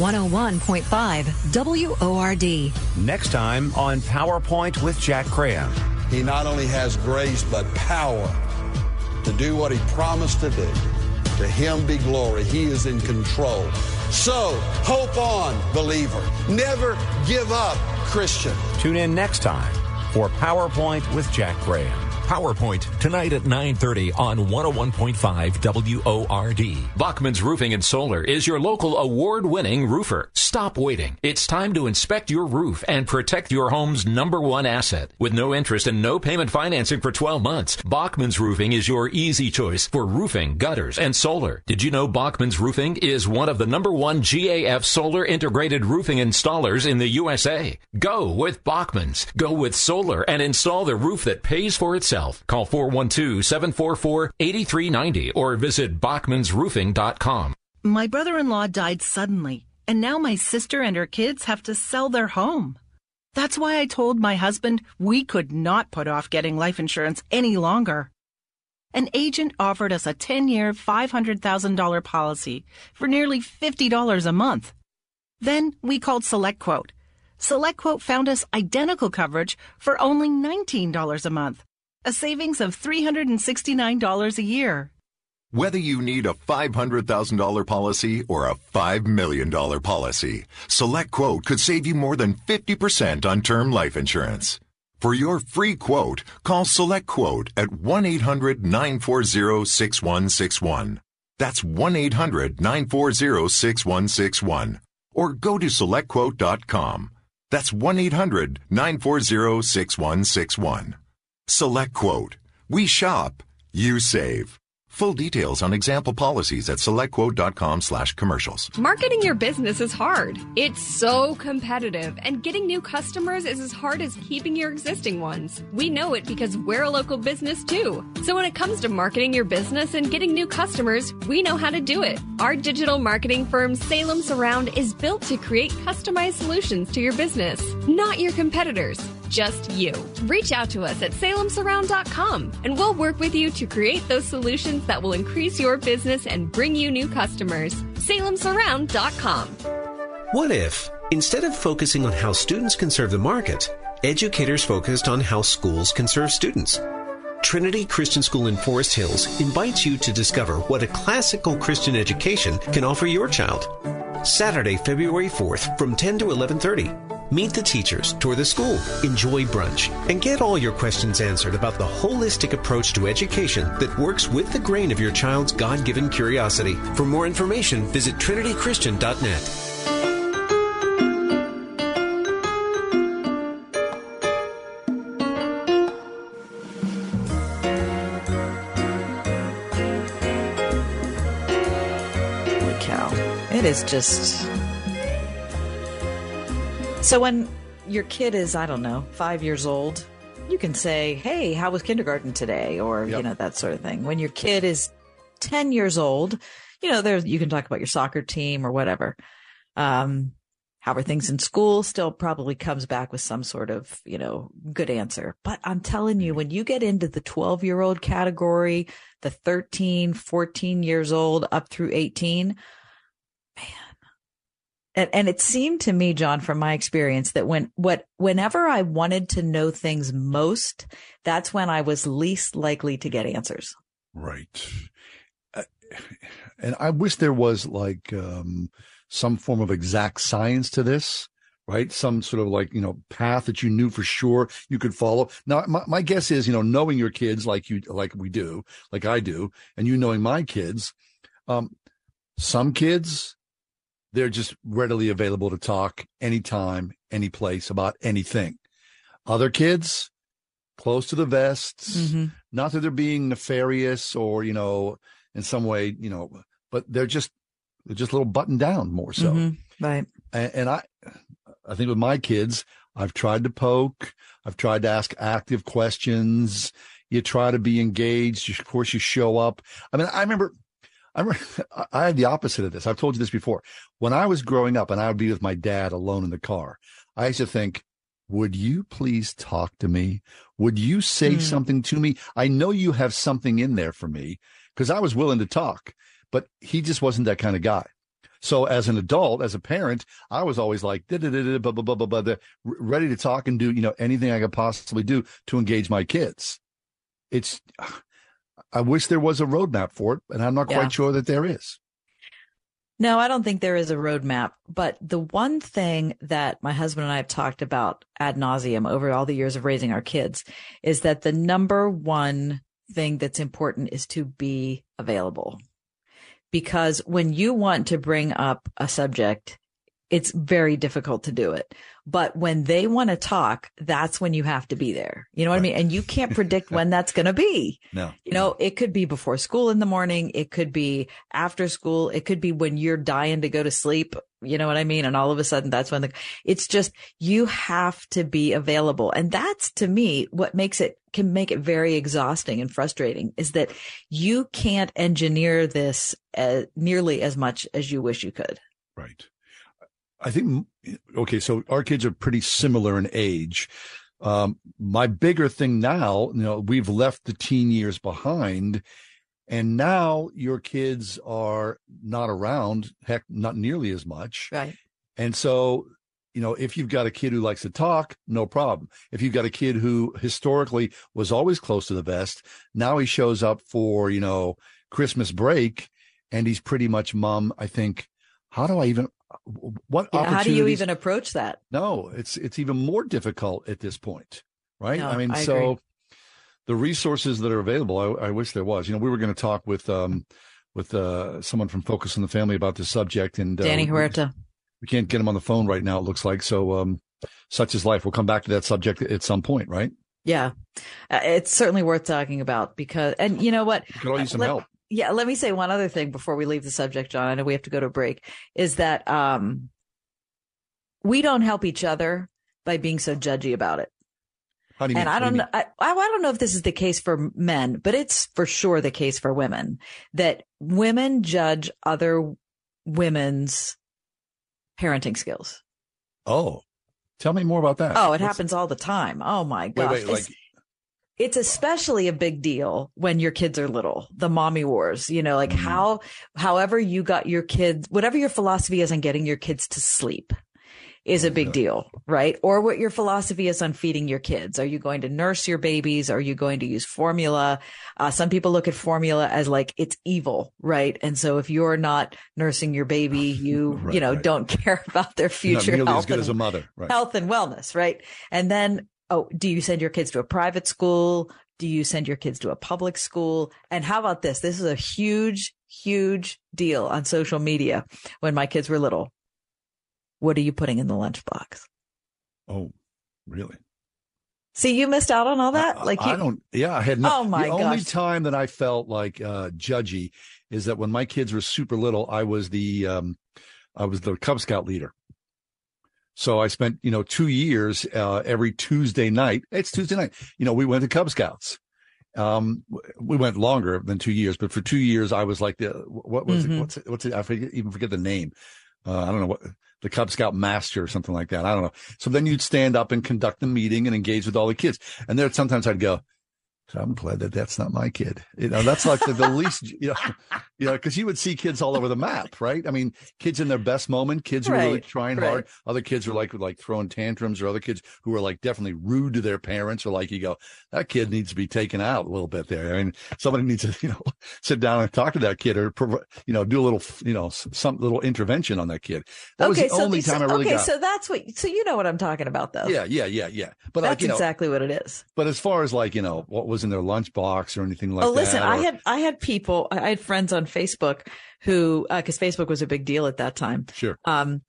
One hundred one point five WORD. Next time on PowerPoint with Jack Graham. He not only has grace, but power to do what he promised to do. To him be glory. He is in control. So, hope on, believer. Never give up, Christian. Tune in next time for PowerPoint with Jack Graham. PowerPoint tonight at 9:30 on 101.5 WORD. Bachman's Roofing and Solar is your local award-winning roofer. Stop waiting. It's time to inspect your roof and protect your home's number one asset. With no interest and no payment financing for 12 months, Bachman's Roofing is your easy choice for roofing, gutters, and solar. Did you know Bachman's Roofing is one of the number one GAF solar integrated roofing installers in the USA? Go with Bachman's. Go with solar and install the roof that pays for itself. Call 412-744-8390 or visit bachmansroofing.com. My brother in law died suddenly, and now my sister and her kids have to sell their home. That's why I told my husband we could not put off getting life insurance any longer. An agent offered us a 10 year, $500,000 policy for nearly $50 a month. Then we called SelectQuote. SelectQuote found us identical coverage for only $19 a month, a savings of $369 a year. Whether you need a $500,000 policy or a $5 million policy, Select Quote could save you more than 50% on term life insurance. For your free quote, call Select Quote at 1 800 940 6161. That's 1 800 940 6161. Or go to SelectQuote.com. That's 1 800 940 6161. Select Quote. We shop, you save. Full details on example policies at selectquote.com slash commercials. Marketing your business is hard. It's so competitive, and getting new customers is as hard as keeping your existing ones. We know it because we're a local business too. So when it comes to marketing your business and getting new customers, we know how to do it. Our digital marketing firm Salem Surround is built to create customized solutions to your business, not your competitors. Just you. Reach out to us at salemsurround.com and we'll work with you to create those solutions that will increase your business and bring you new customers. salemsurround.com. What if, instead of focusing on how students can serve the market, educators focused on how schools can serve students? Trinity Christian School in Forest Hills invites you to discover what a classical Christian education can offer your child. Saturday, February 4th from 10 to 11:30. Meet the teachers, tour the school, enjoy brunch, and get all your questions answered about the holistic approach to education that works with the grain of your child's God given curiosity. For more information, visit trinitychristian.net. It is just. So when your kid is, I don't know, five years old, you can say, Hey, how was kindergarten today? Or, you know, that sort of thing. When your kid is 10 years old, you know, there you can talk about your soccer team or whatever. Um, how are things in school still probably comes back with some sort of, you know, good answer. But I'm telling you, when you get into the 12 year old category, the 13, 14 years old up through 18, and, and it seemed to me, John, from my experience, that when what whenever I wanted to know things most, that's when I was least likely to get answers. Right. Uh, And I wish there was like um, some form of exact science to this, right? Some sort of like, you know, path that you knew for sure you could follow. Now, my, my guess is, you know, knowing your kids like you, like we do, like I do, and you knowing my kids, um, some kids, they're just readily available to talk anytime, any place about anything. Other kids, close to the vests, Mm-hmm. not that they're being nefarious or, you know, in some way, you know, but they're just, they're just a little buttoned down more so. Mhm. Right. And, and I, I think with my kids, I've tried to poke. I've tried to ask active questions. You try to be engaged. Of course, you show up. I mean, I remember, [laughs] I I had the opposite of this. I've told you this before. When I was growing up and I would be with my dad alone in the car, I used to think, would you please talk to me? Would you say Hmm. something to me? I know you have something in there for me because I was willing to talk, but he just wasn't that kind of guy. So as an adult, as a parent, I was always like, da, da, da, da, blah, blah, blah, blah, blah, ready to talk and do, you know, anything I could possibly do to engage my kids. It's, I wish there was a roadmap for it, and I'm not Yeah. quite sure that there is. No, I don't think there is a roadmap. But the one thing that my husband and I have talked about ad nauseum over all the years of raising our kids is that the number one thing that's important is to be available. Because when you want to bring up a subject, it's very difficult to do it. But when they want to talk, that's when you have to be there. You know what I mean? And you can't predict [laughs] when that's going to be. No. You know, it could be before school in the morning. It could be after school. It could be when you're dying to go to sleep. You know what I mean? And all of a sudden that's when the, it's just, you have to be available. And that's to me what makes it, can make it very exhausting and frustrating is that you can't engineer this uh, nearly as much as you wish you could. Right. I think okay, so our kids are pretty similar in age. Um, my bigger thing now, you know, we've left the teen years behind, and now your kids are not around, heck, not nearly as much. Right. And so, you know, if you've got a kid who likes to talk, no problem. If you've got a kid who historically was always close to the vest, now he shows up for, you know, Christmas break and he's pretty much mom, I think, how do I even what Yeah, how do you even approach that? no, it's it's even more difficult at this point, right? No, I mean, I so agree. the resources that are available, I, I wish there was. You know, we were going to talk with um with uh someone from Focus on the Family about this subject, and uh, Danny we- Huerta. We can't get him on the phone right now. It looks like so. Um, such is life. We'll come back to that subject at some point, right? Yeah. Uh, It's certainly worth talking about because, and you know what? We could all use some Let- help. Yeah. Let me say one other thing before we leave the subject, John. I know we have to go to a break is that, um, we don't help each other by being so judgy about it. How do you and mean? I don't know. I, I don't know if this is the case for men, but it's for sure the case for women that women judge other women's parenting skills. Oh, tell me more about that. Oh, it What's- happens all the time. Oh my Wait, gosh. wait, It's- like it's especially a big deal when your kids are little the mommy wars you know like Mm-hmm. how however you got your kids whatever your philosophy is on getting your kids to sleep is a big deal, right? Or what your philosophy is on feeding your kids. Are you going to nurse your babies? Are you going to use formula? Uh, some people look at formula as like it's evil, right? And so if you're not nursing your baby, [laughs] you Right, you know right. don't [laughs] care about their Not future nearly health as good and, as a mother. Right. health and wellness, right? And then oh, do you send your kids to a private school? Do you send your kids to a public school? And how about this? This is a huge, huge deal on social media when my kids were little. What are you putting in the lunchbox? Oh, really? See, you missed out on all that. like I don't. Yeah, I had no. Oh, my The only time that I felt like uh, judgy is that when my kids were super little, I was the um, I was the Cub Scout leader. So I spent you know two years uh, every Tuesday night. It's Tuesday night. You know, we went to Cub Scouts. Um, we went longer than two years, but for two years I was like the what was Mhm. it? What's it? What's it? I forget, even forget the name. Uh, I don't know what the Cub Scout master or something like that. I don't know. So then you'd stand up and conduct the meeting and engage with all the kids. And there sometimes I'd go, I'm glad that that's not my kid. You know, that's like the, the least, [laughs] you know, you know, because you would see kids all over the map, right? I mean, kids in their best moment, kids who are really trying right. hard. Other kids are like like throwing tantrums, or other kids who are like definitely rude to their parents, or like you go, that kid needs to be taken out a little bit there. I mean, somebody needs to, [laughs] you know, sit down and talk to that kid, or you know, do a little, you know, some little intervention on that kid. That was the only so, time I really okay, got. so that's what. So you know what I'm talking about, though. yeah, yeah, yeah, yeah. But uh, that's like you know, exactly what it is. but as far as like you know, what was in their lunchbox or anything like oh, that. Oh, listen, I had I had people, I had friends on Facebook who, because Facebook was a big deal at that time. Sure. Um,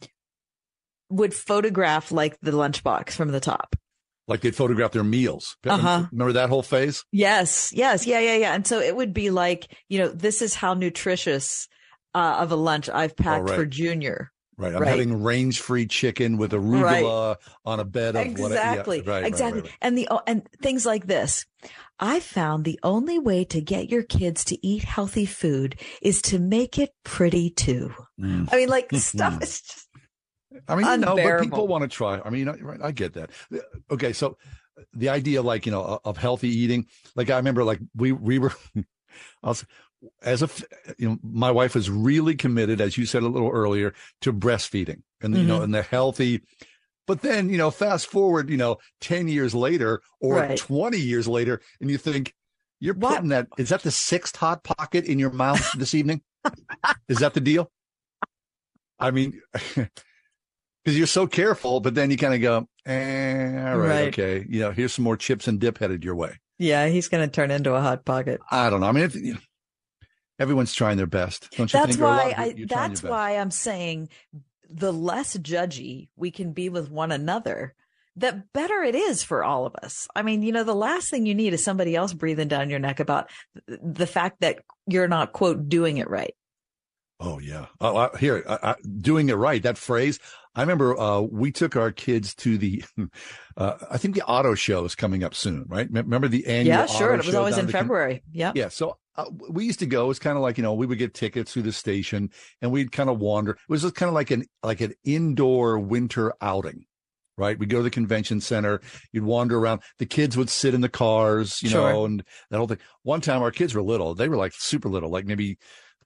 would photograph like the lunchbox from the top. like they'd photograph their meals. Uh-huh. Remember that whole phase? Yes, yes, yeah, yeah, yeah. And so it would be like, you know, this is how nutritious uh, of a lunch I've packed right. for Junior. Right. I'm Right. having range free chicken with arugula on a bed of what? exactly Yeah, right, right, exactly right, right. and the oh, and things like this i found the only way to get your kids to eat healthy food is to make it pretty too Mm. i mean like [laughs] stuff is just I mean, you know, but people want to try. I mean, you know, right, I get that. Okay, so the idea, like you know, of healthy eating. Like I remember, like we we were, [laughs] was, as a, you know, my wife was really committed, as you said a little earlier, to breastfeeding and you know, Mhm. and the healthy. But then you know, fast forward, you know, ten years later or Right. twenty years later, and you think you're putting that. Is that the sixth hot pocket in your mouth this evening? is that the deal? I mean. [laughs] because you're so careful, but then you kind of go, eh, all right, Right. okay, you know, here's some more chips and dip headed your way. yeah he's going to turn into a hot pocket I don't know. I mean, if, you know, everyone's trying their best, don't you that's think? Or a lot why I, you- you're trying that's why i'm saying the less judgy we can be with one another the better it is for all of us. I mean, you know, the last thing you need is somebody else breathing down your neck about the fact that you're not quote doing it right. Oh yeah. Oh, I, here, I, I, doing it right. That phrase. I remember uh, we took our kids to the. [laughs] Uh, I think the auto show is coming up soon, right? Me- Remember the annual? yeah, sure. It was always in the con- February. Yeah. Yeah. So uh, we used to go. It's kind of like you know we would get tickets through the station and we'd kind of wander. It was just kind of like an like an indoor winter outing, right? We'd go to the convention center. You'd wander around. The kids would sit in the cars, you Sure. know, and that whole thing. One time our kids were little. They were like super little, like maybe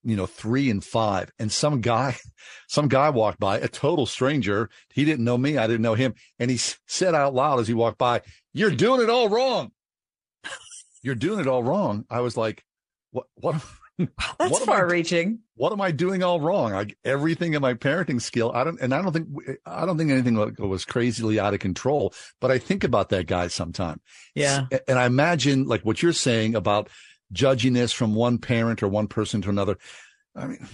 you know three and five. And some guy, [laughs] some guy walked by, a total stranger. He didn't know me. I didn't know him. And he said out loud as he walked by, "You're doing it all wrong." [laughs] You're doing it all wrong. I was like, what what [laughs] That's what am I- far reaching. what am I doing all wrong? like everything in my parenting skill. I don't, and I don't think I don't think anything was crazily out of control. But I think about that guy sometime. Yeah. And I imagine like what you're saying about judginess from one parent or one person to another. I mean,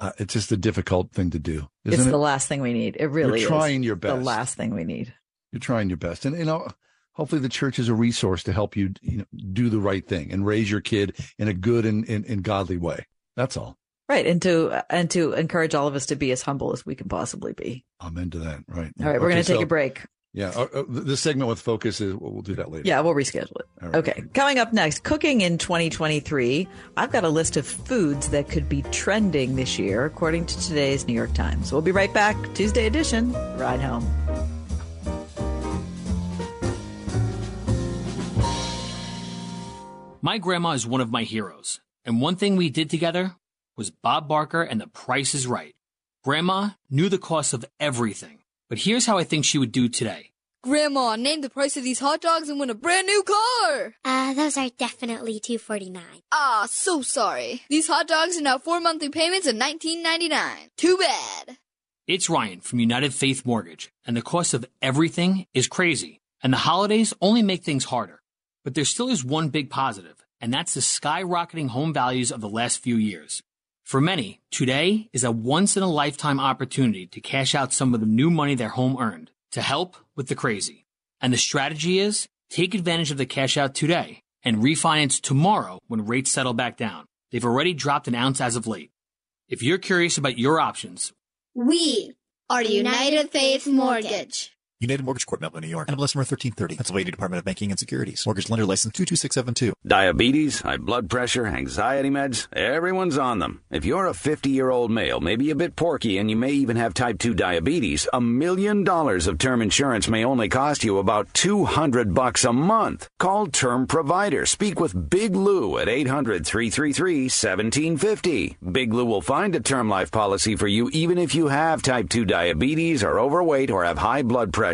uh, it's just a difficult thing to do. Isn't it's it? the last thing we need. It really You're trying your best The last thing we need. You're trying your best, and you know. Hopefully, the church is a resource to help you, you know, do the right thing and raise your kid in a good and, and, and godly way. That's all. Right. And to, and to encourage all of us to be as humble as we can possibly be. I'm into that. Right. All right. We're Okay, going to take so- a break. Yeah. Uh, uh, this segment with focus is we'll, we'll do that later. Yeah, we'll reschedule it. Right. Okay. Coming up next, cooking in 2023. I've got a list of foods that could be trending this year, according to today's New York Times. We'll be right back. Tuesday edition. Ride home. My grandma is one of my heroes, and one thing we did together was Bob Barker and The Price is Right. Grandma knew the cost of everything, But here's how I think she would do today. Grandma, name the price of these hot dogs and win a brand new car. Uh, those are definitely two forty nine. Ah, so sorry. These hot dogs are now four monthly payments of nineteen ninety nine. Too bad. It's Ryan from United Faith Mortgage, and the cost of everything is crazy. And the holidays only make things harder. But there still is one big positive, and that's the skyrocketing home values of the last few years. For many, today is a once in a lifetime opportunity to cash out some of the new money their home earned to help with the crazy. And the strategy is take advantage of the cash out today and refinance tomorrow when rates settle back down. They've already dropped an ounce as of late. If you're curious about your options, We are United Faith Mortgage. United Mortgage Corp, Melville, New York. NMLS number 1330. Pennsylvania Department of Banking and Securities. Mortgage lender license 22672. Diabetes, high blood pressure, anxiety meds, everyone's on them. If you're a 50 year old male, maybe a bit porky, and you may even have type 2 diabetes, a million dollars of term insurance may only cost you about 200 bucks a month. Call Term Provider. Speak with Big Lou at 800 333 1750. Big Lou will find a term life policy for you even if you have type 2 diabetes, are overweight, or have high blood pressure.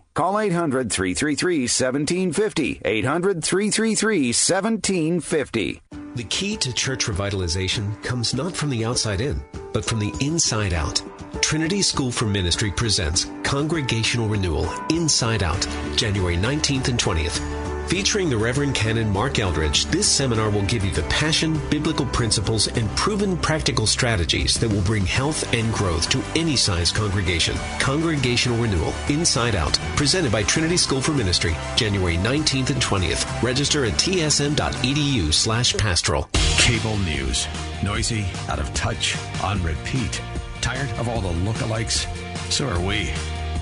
Call 800 333 1750. 800 333 1750. The key to church revitalization comes not from the outside in, but from the inside out. Trinity School for Ministry presents Congregational Renewal Inside Out, January 19th and 20th. Featuring the Reverend Canon Mark Eldridge, this seminar will give you the passion, biblical principles, and proven practical strategies that will bring health and growth to any size congregation. Congregational Renewal Inside Out, presented by Trinity School for Ministry, January 19th and 20th. Register at tsm.edu slash pastoral. Cable news. Noisy, out of touch, on repeat. Tired of all the lookalikes? So are we.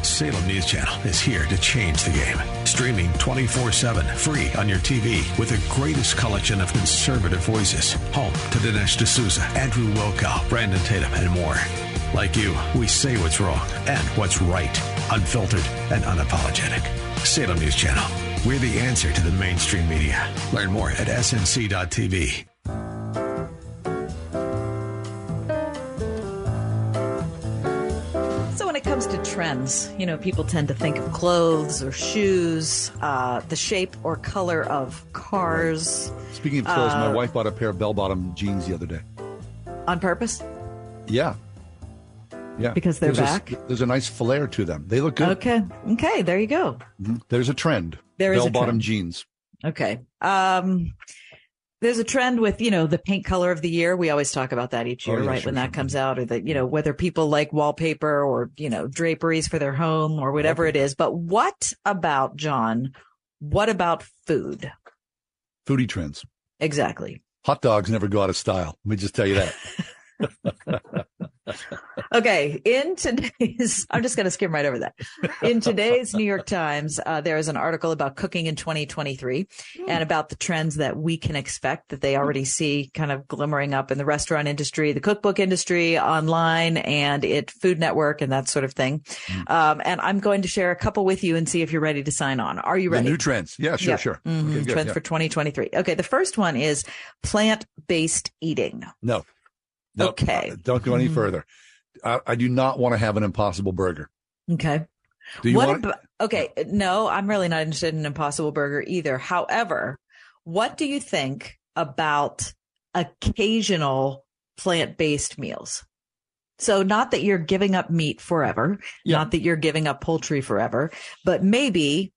Salem News Channel is here to change the game. Streaming 24 7, free on your TV, with the greatest collection of conservative voices. Home to Dinesh D'Souza, Andrew Wilkow, Brandon Tatum, and more. Like you, we say what's wrong and what's right, unfiltered and unapologetic. Salem News Channel. We're the answer to the mainstream media. Learn more at snc.tv. trends, you know, people tend to think of clothes or shoes, uh, the shape or color of cars. Speaking of clothes, my Uh, wife bought a pair of bell bottom jeans the other day. on purpose. Yeah. Yeah. Because they're there's back? A, there's a nice flair to them. They look good. Okay. Okay. There you go. Mhm. There's a trend. There is a bell bottom jeans. Okay. Um, there's a trend with, you know, the paint color of the year. We always talk about that each Oh, year, yeah, right? sure, when that comes out or that, you know, whether people like wallpaper or, you know, draperies for their home or whatever it is. But what about John? What about food? Foodie trends. Exactly. Hot dogs never go out of style. Let me just tell you that. [laughs] Okay, in today's, [laughs] I'm just going to skim right over that. In today's New York Times, uh, there is an article about cooking in 2023 and about the trends that we can expect that they already see kind of glimmering up in the restaurant industry, the cookbook industry, online, and it Food Network and that sort of thing. Um, and I'm going to share a couple with you and see if you're ready to sign on. Are you The ready? new trends. Yeah, sure, Yep. sure. Mhm. Okay, good, trends yeah. for 2023. Okay, the first one is plant-based eating. No. No, Okay. Don't go any Mhm. further. I, I do not want to have an impossible burger. Okay. Do you what want? abo- okay, no, I'm really not interested in Impossible Burger either. However, what do you think about occasional plant-based meals? So not that you're giving up meat forever, not that you're giving up poultry forever, but maybe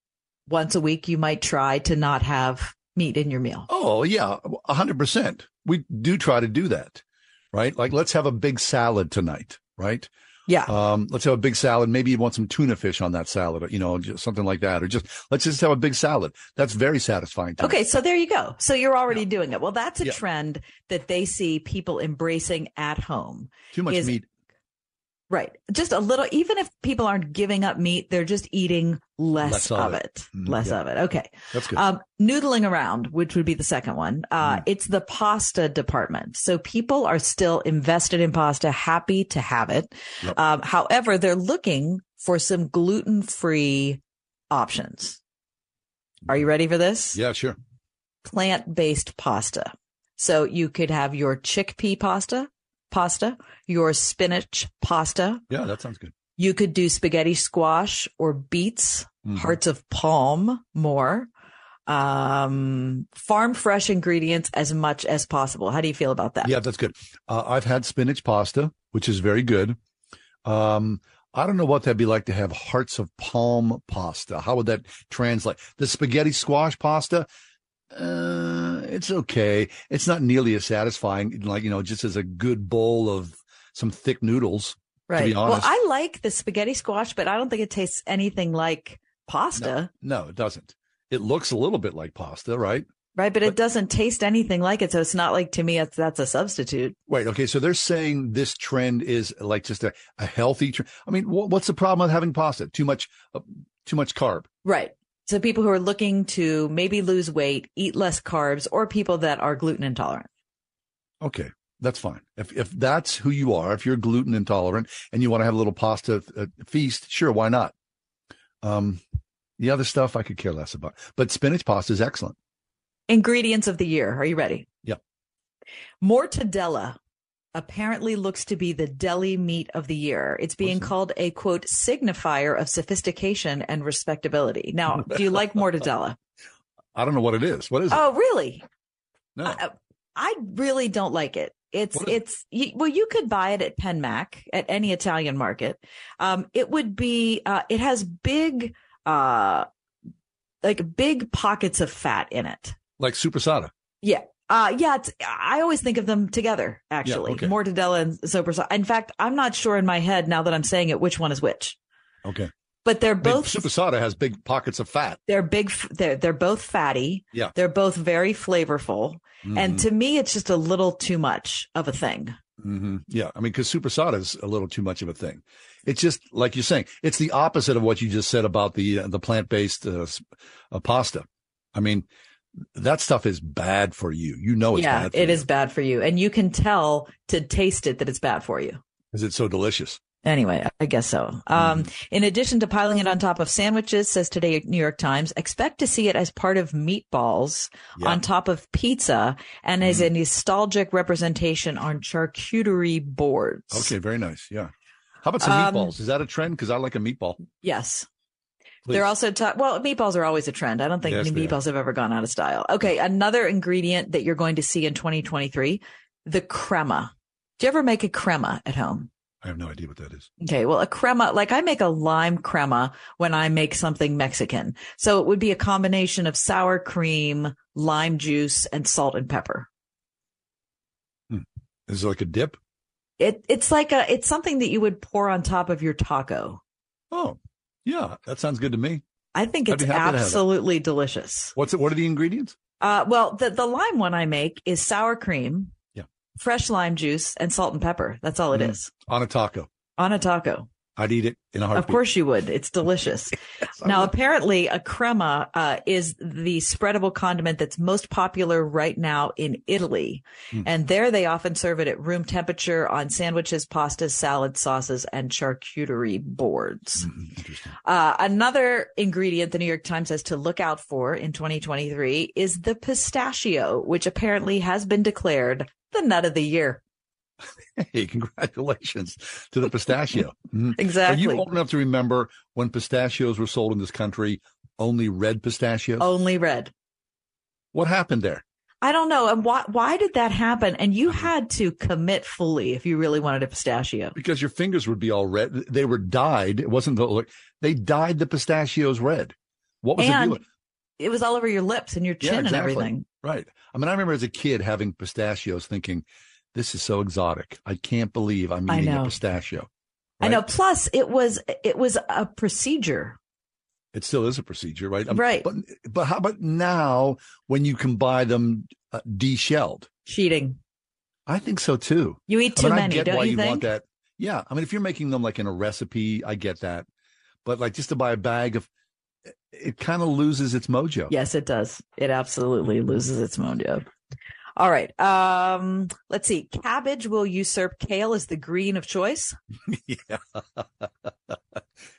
once a week you might try to not have meat in your meal. Oh yeah, a hundred percent. We do try to do that, right? Like let's have a big salad tonight, right? Yeah. Um, let's have a big salad. Maybe you want some tuna fish on that salad, or, you know, just something like that, or just let's just have a big salad. That's very satisfying. To me. Okay, so there you go. So you're already doing it. Well, that's a Yeah. trend that they see people embracing at home. Too much is- meat. Right. Just a little, even if people aren't giving up meat, they're just eating less, Less of it. it. Mm, Less yeah. of it. Okay. That's good. Um, noodling around, which would be the second one. Uh, Mm. it's the pasta department. So people are still invested in pasta, happy to have it. Yep. Um, however, they're looking for some gluten free options. Are you ready for this? Yeah, sure. Plant based pasta. So you could have your chickpea pasta, pasta, your spinach pasta. Yeah, that sounds good. You could do spaghetti squash or beets, Mhm. hearts of palm more. Um, farm fresh ingredients as much as possible. How do you feel about that? Yeah, that's good. Uh, I've had spinach pasta, which is very good. Um, I don't know what that'd be like to have hearts of palm pasta. How would that translate? The spaghetti squash pasta, uh, it's okay. It's not nearly as satisfying, like, you know, just as a good bowl of some thick noodles. To Right. Well. I like the spaghetti squash, but I don't think it tastes anything like pasta. no, it doesn't. It looks a little bit like pasta, right? Right. But, it doesn't taste anything like it. So it's not like to me, that's a substitute. Wait, okay. So they're saying this trend is like just a, a healthy trend. I mean, wh- what's the problem with having pasta? Too much, uh, too much carb. Right. So people who are looking to maybe lose weight, eat less carbs, or people that are gluten intolerant. Okay, that's fine. If if that's who you are, if you're gluten intolerant and you want to have a little pasta uh, feast, sure, why not? Um, the other stuff I could care less about, but spinach pasta is excellent. Ingredients of the year. Are you ready? Yep. Mortadella apparently looks to be the deli meat of the year. It's being called a quote signifier of sophistication and respectability. Now, do you like mortadella? [laughs] I don't know what it is. What is it? Oh, really? No. I, I really don't like it. It's is it's well, you could buy it at Penn Mac at any Italian market. Um, it would be uh, it has big uh, like big pockets of fat in it. Like supersada. Yeah. Uh, yeah, it's, I always think of them together, actually. okay. Mortadella and Super. In fact, I'm not sure in my head now that I'm saying it which one is which. Okay. But they're I mean, both supersada has big pockets of fat. they're big. They're they're both fatty. Yeah. They're both very flavorful. And Mhm. to me, it's just a little too much of a thing. hmm Yeah, I mean, because supersada is a little too much of a thing. It's just like you're saying. It's the opposite of what you just said about the uh, the plant based uh, uh, pasta. I mean, that stuff is bad for you. You know it's yeah, bad. For it you is bad for you, and you can tell to taste it that it's bad for you. Is it so delicious. Anyway, I guess so. Um, in addition to piling it on top of sandwiches, says today New York Times, expect to see it as part of meatballs Yeah. on top of pizza and as a nostalgic representation on charcuterie boards. Okay, very nice. Yeah. How about some Um, meatballs? Is that a trend? Because I like a meatball. Yes. Please. They're also ta- well, meatballs are always a trend. I don't think Yes, any meatballs have ever gone out of style. Okay, another ingredient that you're going to see in 2023, the crema. Do you ever make a crema at home? I have no idea what that is. Okay, well, a crema, like I make a lime crema when I make something Mexican. So it would be a combination of sour cream, lime juice, and salt and pepper. Hmm. Is it like a dip? It it's like a it's something that you would pour on top of your taco. Oh, yeah, that sounds good to me. I think I'd it's be happy to have it. absolutely delicious. What's it? What are the ingredients? Uh, well, the the lime one I make is sour cream, Yeah. fresh lime juice, and salt and pepper. That's all it is Mm. On a taco. on a taco. I'd eat it in a heartbeat. Of course you would. It's [laughs] delicious. now, apparently, a crema uh, is the spreadable condiment that's most popular right now in Italy. Hmm. And there they often serve it at room temperature on sandwiches, pastas, salads, sauces, and charcuterie boards. Hmm, Uh, another ingredient the New York Times says to look out for in 2023 is the pistachio, which apparently has been declared the nut of the year. [laughs] Hey, congratulations to the pistachio. Exactly. Are you old enough to remember when pistachios were sold in this country? Only red pistachios. Only red. What happened there? I don't know. And why, why did that happen? And you had to commit fully if you really wanted a pistachio. Because your fingers would be all red. They were dyed. It wasn't the. Look they dyed the pistachios red. What was the and deal? it was all over your lips and your Yeah, chin and everything. Right. I mean, I remember as a kid having pistachios, thinking, "This is so exotic. I can't believe I'm I eating a pistachio." I know. Plus, it was it was a procedure. It still is a procedure, right? Um, Right. But but how about now when you can buy them uh, deshelled? Cheating. I think so too. You eat I too mean, I many, get don't why you you think? want that. Yeah, I mean, if you're making them like in a recipe, I get that, but like just to buy a bag of, it kind of loses its mojo. Yes, it does. It absolutely loses its mojo. All right. Um, let's see. Cabbage will usurp kale as the green of choice. [laughs] yeah.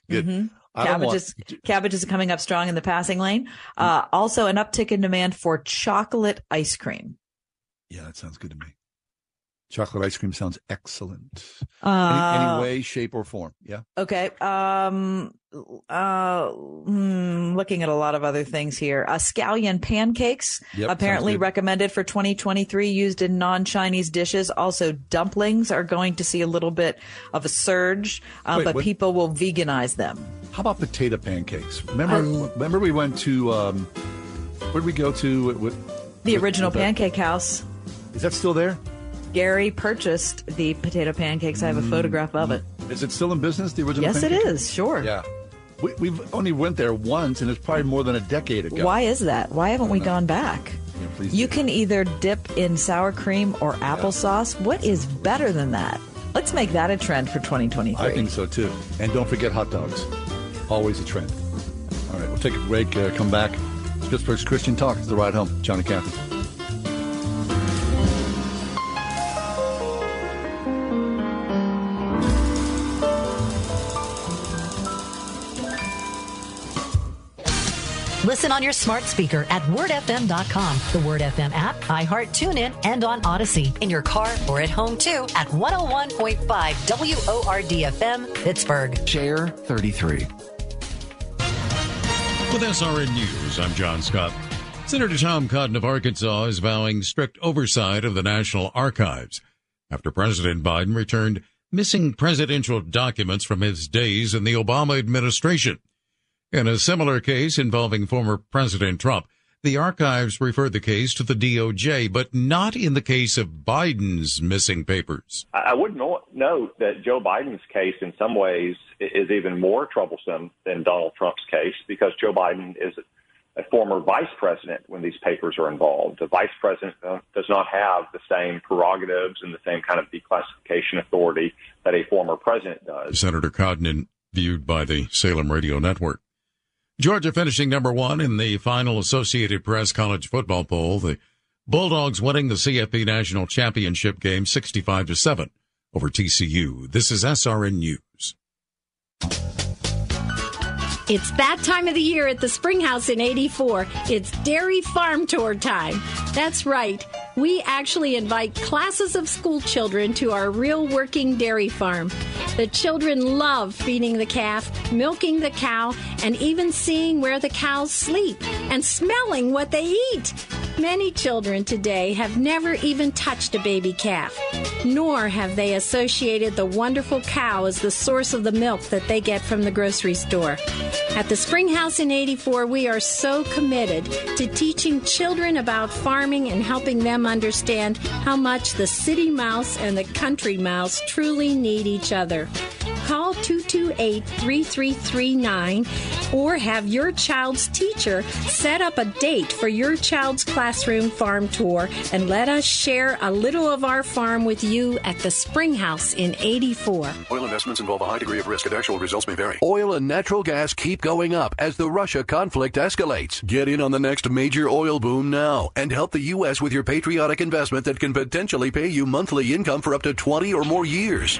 Good. Mhm. Don't Cabbage want- is cabbage is coming up strong in the passing lane. Uh, also, an uptick in demand for chocolate ice cream. Yeah, that sounds good to me. Chocolate ice cream sounds excellent. Uh, any, any way, shape, or form. Yeah. Okay. Um. Uh. hmm, looking at a lot of other things here. Uh, scallion pancakes Yep, apparently recommended for 2023, used in non-Chinese dishes. Also, dumplings are going to see a little bit of a surge, uh, Wait, but what- people will veganize them. How about potato pancakes? Remember, remember we went to um, where did we go to? With, The original with that- Pancake House. Is that still there? Gary purchased the potato pancakes. I have a photograph of it. Is it still in business? The original? Yes, it pancake? is. Sure. Yeah. We, we've only went there once, and it's probably more than a decade ago. Why is that? Why haven't we gone back? Yeah, please You can either dip in sour cream or applesauce. What is better than that? Let's make that a trend for 2023. I think so too. And don't forget hot dogs. Always a trend. All right, we'll take a break. Uh, come back. It's Pittsburgh's Christian Talk. It's the ride home. Johnny Cathy. Listen on your smart speaker at wordfm.com, the Word FM app, iHeart TuneIn, and on Odyssey. In your car or at home too at 101.5 WORDFM, Pittsburgh. Share 33. With SRN News, I'm John Scott. Senator Tom Cotton of Arkansas is vowing strict oversight of the National Archives after President Biden returned missing presidential documents from his days in the Obama administration. In a similar case involving former President Trump, the archives referred the case to the DOJ, but not in the case of Biden's missing papers. I would note that Joe Biden's case, in some ways, is even more troublesome than Donald Trump's case because Joe Biden is a former vice president when these papers are involved. The vice president uh, does not have the same prerogatives and the same kind of declassification authority that a former president does. Senator Cotton viewed by the Salem Radio Network. Georgia finishing number one in the final Associated Press college football poll. The Bulldogs winning the CFP national championship game 65 to 7 over TCU. This is SRN News. It's that time of the year at the Springhouse in 84. It's Dairy Farm Tour time. That's right. We actually invite classes of school children to our real working dairy farm. The children love feeding the calf, milking the cow, and even seeing where the cows sleep and smelling what they eat. Many children today have never even touched a baby calf, nor have they associated the wonderful cow as the source of the milk that they get from the grocery store. At the Springhouse in 84, we are so committed to teaching children about farming and helping them understand how much the city mouse and the country mouse truly need each other. Call 228 3339 or have your child's teacher set up a date for your child's classroom farm tour and let us share a little of our farm with you at the Springhouse in 84. Oil investments involve a high degree of risk and actual results may vary. Oil and natural gas keep going up as the Russia conflict escalates. Get in on the next major oil boom now and help the U.S. with your patriotic investment that can potentially pay you monthly income for up to 20 or more years.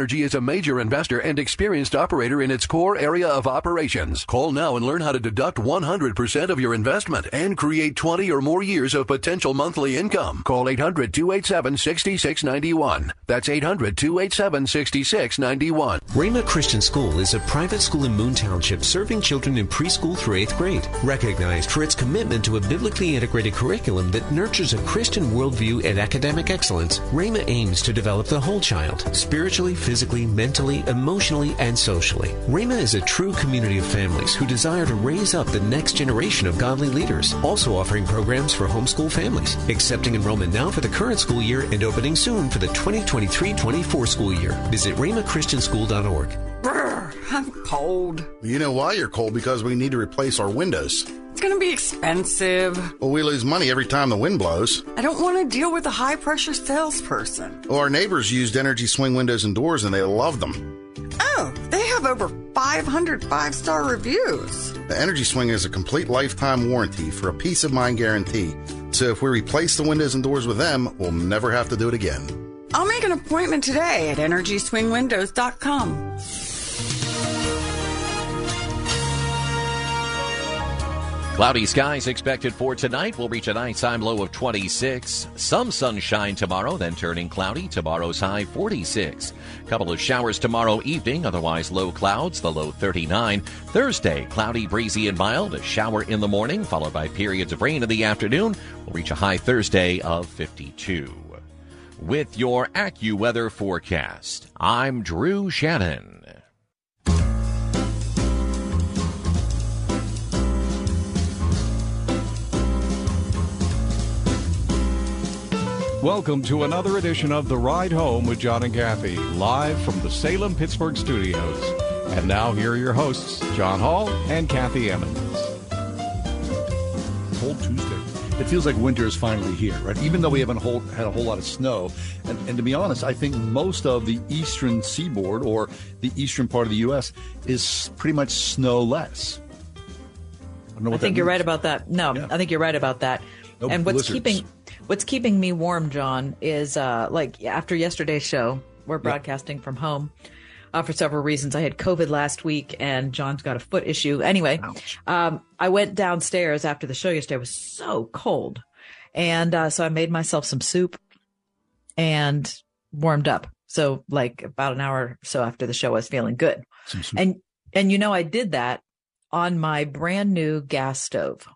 Energy is a major investor and experienced operator in its core area of operations. Call now and learn how to deduct 100% of your investment and create 20 or more years of potential monthly income. Call 800-287-6691. That's 800-287-6691. Rhema Christian School is a private school in Moon Township serving children in preschool through 8th grade. Recognized for its commitment to a biblically integrated curriculum that nurtures a Christian worldview and academic excellence, Rhema aims to develop the whole child, spiritually, physically, mentally, emotionally, and socially. Rhema is a true community of families who desire to raise up the next generation of godly leaders, also offering programs for homeschool families, accepting enrollment now for the current school year and opening soon for the 2023-24 school year. Visit rhemachristianschool.org. Brr, I'm cold. You know why you're cold? Because we need to replace our windows. It's going to be expensive. Well, we lose money every time the wind blows. I don't want to deal with a high pressure salesperson. Well, our neighbors used Energy Swing windows and doors and they love them. Oh, they have over 500 five star reviews. The Energy Swing is a complete lifetime warranty for a peace of mind guarantee. So if we replace the windows and doors with them, we'll never have to do it again. I'll make an appointment today at EnergySwingWindows.com. Cloudy skies expected for tonight. We'll reach a nighttime low of 26. Some sunshine tomorrow, then turning cloudy. Tomorrow's high 46. Couple of showers tomorrow evening, otherwise low clouds, the low 39. Thursday, cloudy, breezy, and mild. A shower in the morning, followed by periods of rain in the afternoon. We'll reach a high Thursday of 52. With your AccuWeather forecast, I'm Drew Shannon. Welcome to another edition of The Ride Home with John and Kathy, live from the Salem Pittsburgh studios. And now, here are your hosts, John Hall and Kathy Emmons. Cold Tuesday. It feels like winter is finally here, right? Even though we haven't whole, had a whole lot of snow. And, and to be honest, I think most of the eastern seaboard or the eastern part of the U.S. is pretty much snowless. I, I think you're right about that. No, yeah. I think you're right about that. No and what's blizzards. keeping what's keeping me warm, John, is uh, like after yesterday's show, we're broadcasting from home. Uh, for several reasons. I had COVID last week and John's got a foot issue. Anyway, um, I went downstairs after the show yesterday. It was so cold. And uh, so I made myself some soup and warmed up. So like about an hour or so after the show, I was feeling good. And, and you know, I did that on my brand new gas stove.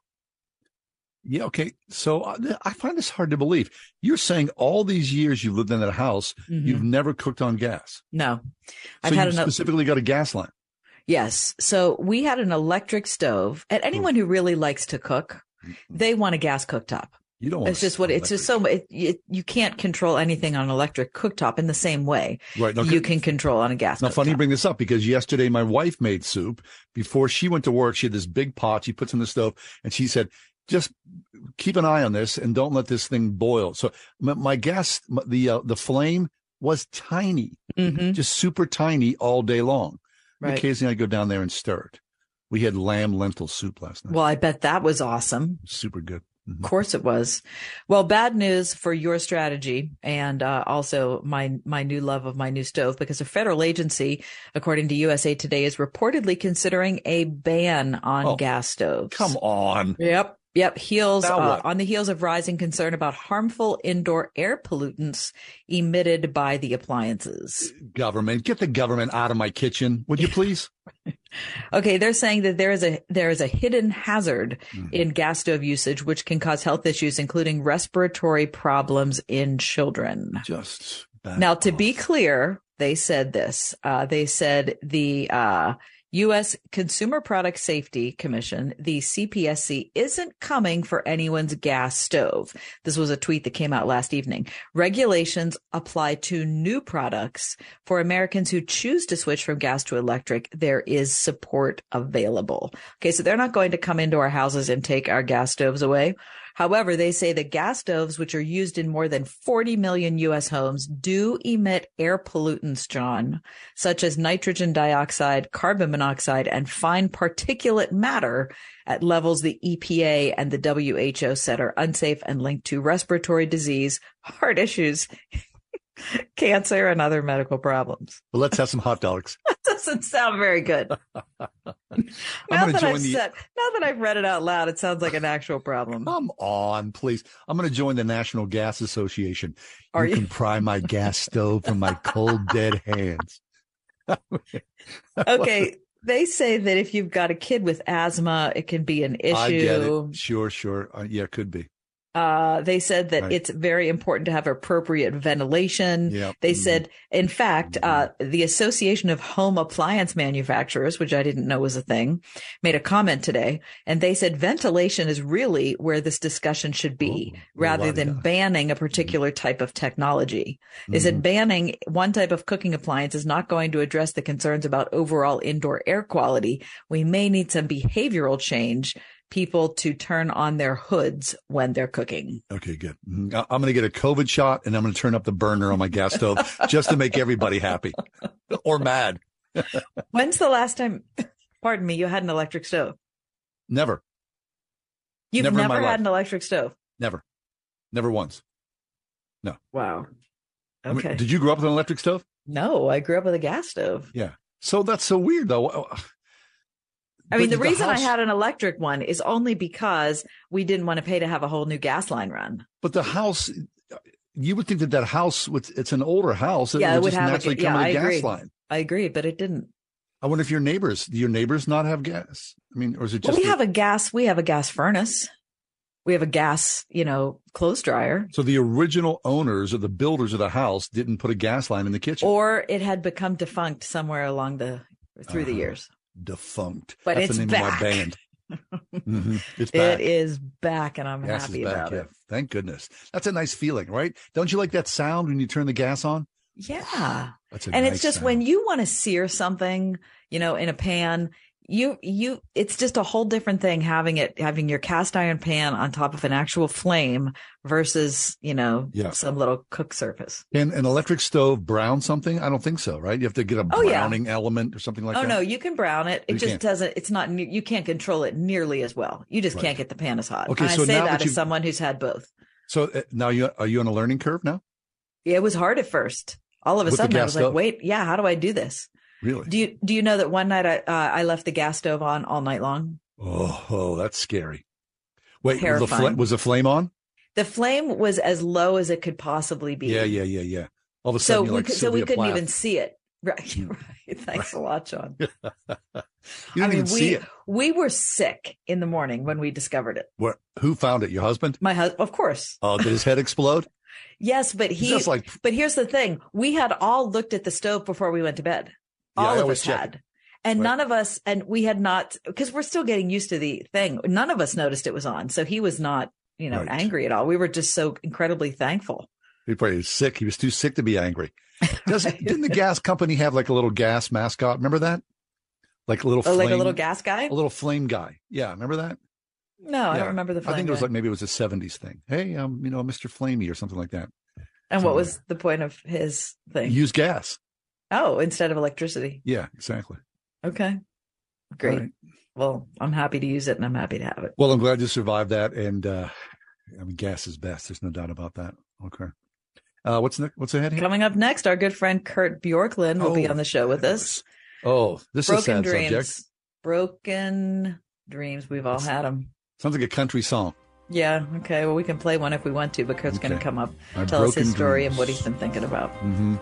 Yeah. Okay. So uh, I find this hard to believe. You're saying all these years you've lived in that house, Mhm. you've never cooked on gas. No, So I've you had enough. specifically got a gas line. Yes. So we had an electric stove. And anyone who really likes to cook, they want a gas cooktop. You don't want It's just what it's just so it, it, you can't control anything on an electric cooktop in the same way Right. Now, you can control on a gas. Now, cooktop. funny you bring this up because yesterday my wife made soup. Before she went to work, she had this big pot she puts in the stove, and she said, "Just keep an eye on this and don't let this thing boil." So my, my gas, the uh, the flame was tiny, just super tiny all day long. Mm-hmm. Right. Occasionally, I go down there and stir it. We had lamb lentil soup last night. Well, I bet that was awesome. Super good. Of course it was. Well, bad news for your strategy and uh, also my my new love of my new stove because a federal agency, according to USA Today, is reportedly considering a ban on Oh, gas stoves. Come on. Yep. Yep. Heels uh, on the heels of rising concern about harmful indoor air pollutants emitted by the appliances. Government, get the government out of my kitchen, would you please? [laughs] [laughs] Okay, they're saying that there is a there is a hidden hazard Mm-hmm. in gas stove usage which can cause health issues including respiratory problems in children. Just Now to be clear, they said this. Uh, they said the uh, U.S. Consumer Product Safety Commission, the CPSC, isn't coming for anyone's gas stove. This was a tweet that came out last evening. Regulations apply to new products. For Americans who choose to switch from gas to electric, there is support available. Okay, so they're not going to come into our houses and take our gas stoves away. However, they say that gas stoves, which are used in more than 40 million U.S. homes, do emit air pollutants, John, such as nitrogen dioxide, carbon monoxide, and fine particulate matter at levels the EPA and the WHO said are unsafe and linked to respiratory disease, heart issues, [laughs] cancer, and other medical problems. Well, let's have some hot dogs. [laughs] doesn't sound very good. [laughs] now that join I've the- said, now that I've read it out loud, it sounds like an actual problem. Come on, please. I'm going to join the National Gas Association. Are you you? can pry my gas stove from my cold, dead hands. [laughs] okay. They say that if you've got a kid with asthma, it can be an issue. I get it. Sure, sure. Uh, yeah, could be. Uh, they said that Right. it's very important to have appropriate ventilation. Yeah. They Mhm. said, in fact, uh, the Association of Home Appliance Manufacturers, which I didn't know was a thing, made a comment today, and they said ventilation is really where this discussion should be, rather than banning a particular type of technology. They said Mhm. banning one type of cooking appliance is not going to address the concerns about overall indoor air quality. We may need some behavioral change. People to turn on their hoods when they're cooking. Okay, good. Mhm. I- I'm going to get a COVID shot and I'm going to turn up the burner on my gas stove [laughs] just to make everybody happy or mad. [laughs] When's the last time, pardon me, you had an electric stove? Never, You've Never never, had life. an electric stove. never, never once. No. Wow. I mean, Okay. did you grow up with an electric stove? No, I grew up with a gas stove. Yeah. So that's so weird though. I mean, But the reason house- I had an electric one is only because we didn't want to pay to have a whole new gas line run. But the house, you would think that that house, with it's an older house, it yeah, would it would just have naturally a, yeah, come I a gas agree. line. I agree, but it didn't. I wonder if your neighbors, do your neighbors not have gas? I mean, or is it Well, just we have a gas. We have a gas furnace. We have a gas, you know, clothes dryer. so the original owners or the builders of the house didn't put a gas line in the kitchen? Or it had become defunct somewhere along the through the Uh-huh. years. Defunct. But That's it's the name back. of my band. [laughs] Mhm. It's back. It is back, and I'm Gas happy back. about Yeah. it. Thank goodness. That's a nice feeling, right? Don't you like that sound when you turn the gas on? Yeah. That's a and nice it's just sound. when you want to sear something, you know, in a pan, you you it's just a whole different thing having it having your cast iron pan on top of an actual flame versus, you know, Yeah. some little cook surface. Can an electric stove brown something? I don't think so, right? You have to get a Oh, yeah. browning element or something like oh that. no, you can brown it. It just can't. doesn't it's not you can't control it nearly as well. You just Right. can't get the pan as hot. Okay, and so I say now that that as someone who's had both. So uh, now you are you on a learning curve now? yeah It was hard at first. All of a With sudden I was like, stove? "Wait, yeah, how do I do this?" Really? Do you do you know that one night I uh, I left the gas stove on all night long? Oh, oh that's scary. Wait, was the, fl- was the flame on? The flame was as low as it could possibly be. Yeah, yeah, yeah, yeah. All of a So sudden, we you're like could, so we couldn't Plath. even see it. [laughs] Right. right. Thanks a lot, John. [laughs] You didn't mean, even we see it. we were sick in the morning when we discovered it. What? Who found it? Your husband? My husband, of course. Oh, did his head explode? [laughs] Yes, but he. Just like- but here's the thing: we had all looked at the stove before we went to bed. Yeah, all of us had. it. And Right. none of us, and we had not, because we're still getting used to the thing. None of us noticed it was on. So he was not, you know, Right. angry at all. We were just so incredibly thankful. He probably was sick. He was too sick to be angry. [laughs] Doesn't, didn't the gas company have like a little gas mascot? Remember that? Like a little Oh, like a little gas guy? a little flame guy. Yeah, remember that? No, I don't remember the. I think flame it was like maybe it was a '70s thing. Hey, um, you know, Mr. Flamey or something like that. And what was the point of his thing? Use gas. Oh, instead of electricity. Yeah, exactly. Okay. Great. Right. Well, I'm happy to use it and I'm happy to have it. Well, I'm glad you survived that, and uh I mean, gas is best. There's no doubt about that. Okay. Uh, what's? What's ahead here? Coming up next, our good friend Kurt Bjorklund will be Oh, on the show with us. Oh, this is a Broken sad dreams. subject. Broken dreams. We've all had them. Sounds like a country song. Yeah. Okay. Well, we can play one if we want to, but Kurt's going to come up, My tell us his broken story and what he's been thinking about. hmm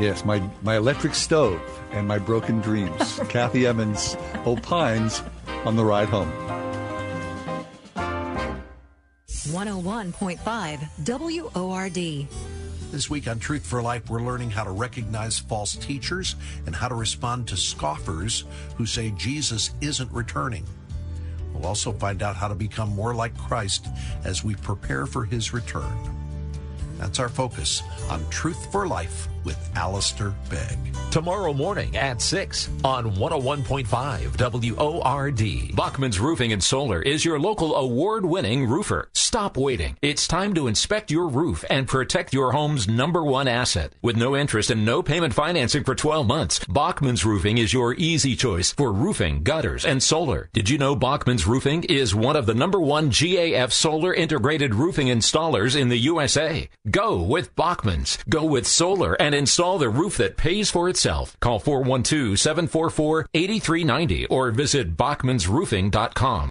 Yes, my my electric stove and my broken dreams. [laughs] Kathy Emmons opines on the ride home. 101.5 WORD. This week on Truth for Life, we're learning how to recognize false teachers and how to respond to scoffers who say Jesus isn't returning. We'll also find out how to become more like Christ as we prepare for his return. That's our focus on Truth for Life with Alistair Begg. Tomorrow morning at 6 on 101.5 WORD. Bachman's Roofing and Solar is your local award winning roofer. Stop waiting. It's time to inspect your roof and protect your home's number one asset. With no interest and no payment financing for 12 months, Bachman's Roofing is your easy choice for roofing, gutters, and solar. Did you know Bachman's Roofing is one of the number one GAF solar integrated roofing installers in the USA? Go with Bachman's. Go with solar and install the roof that pays for itself. Call 412-744-8390 or visit bachmansroofing.com.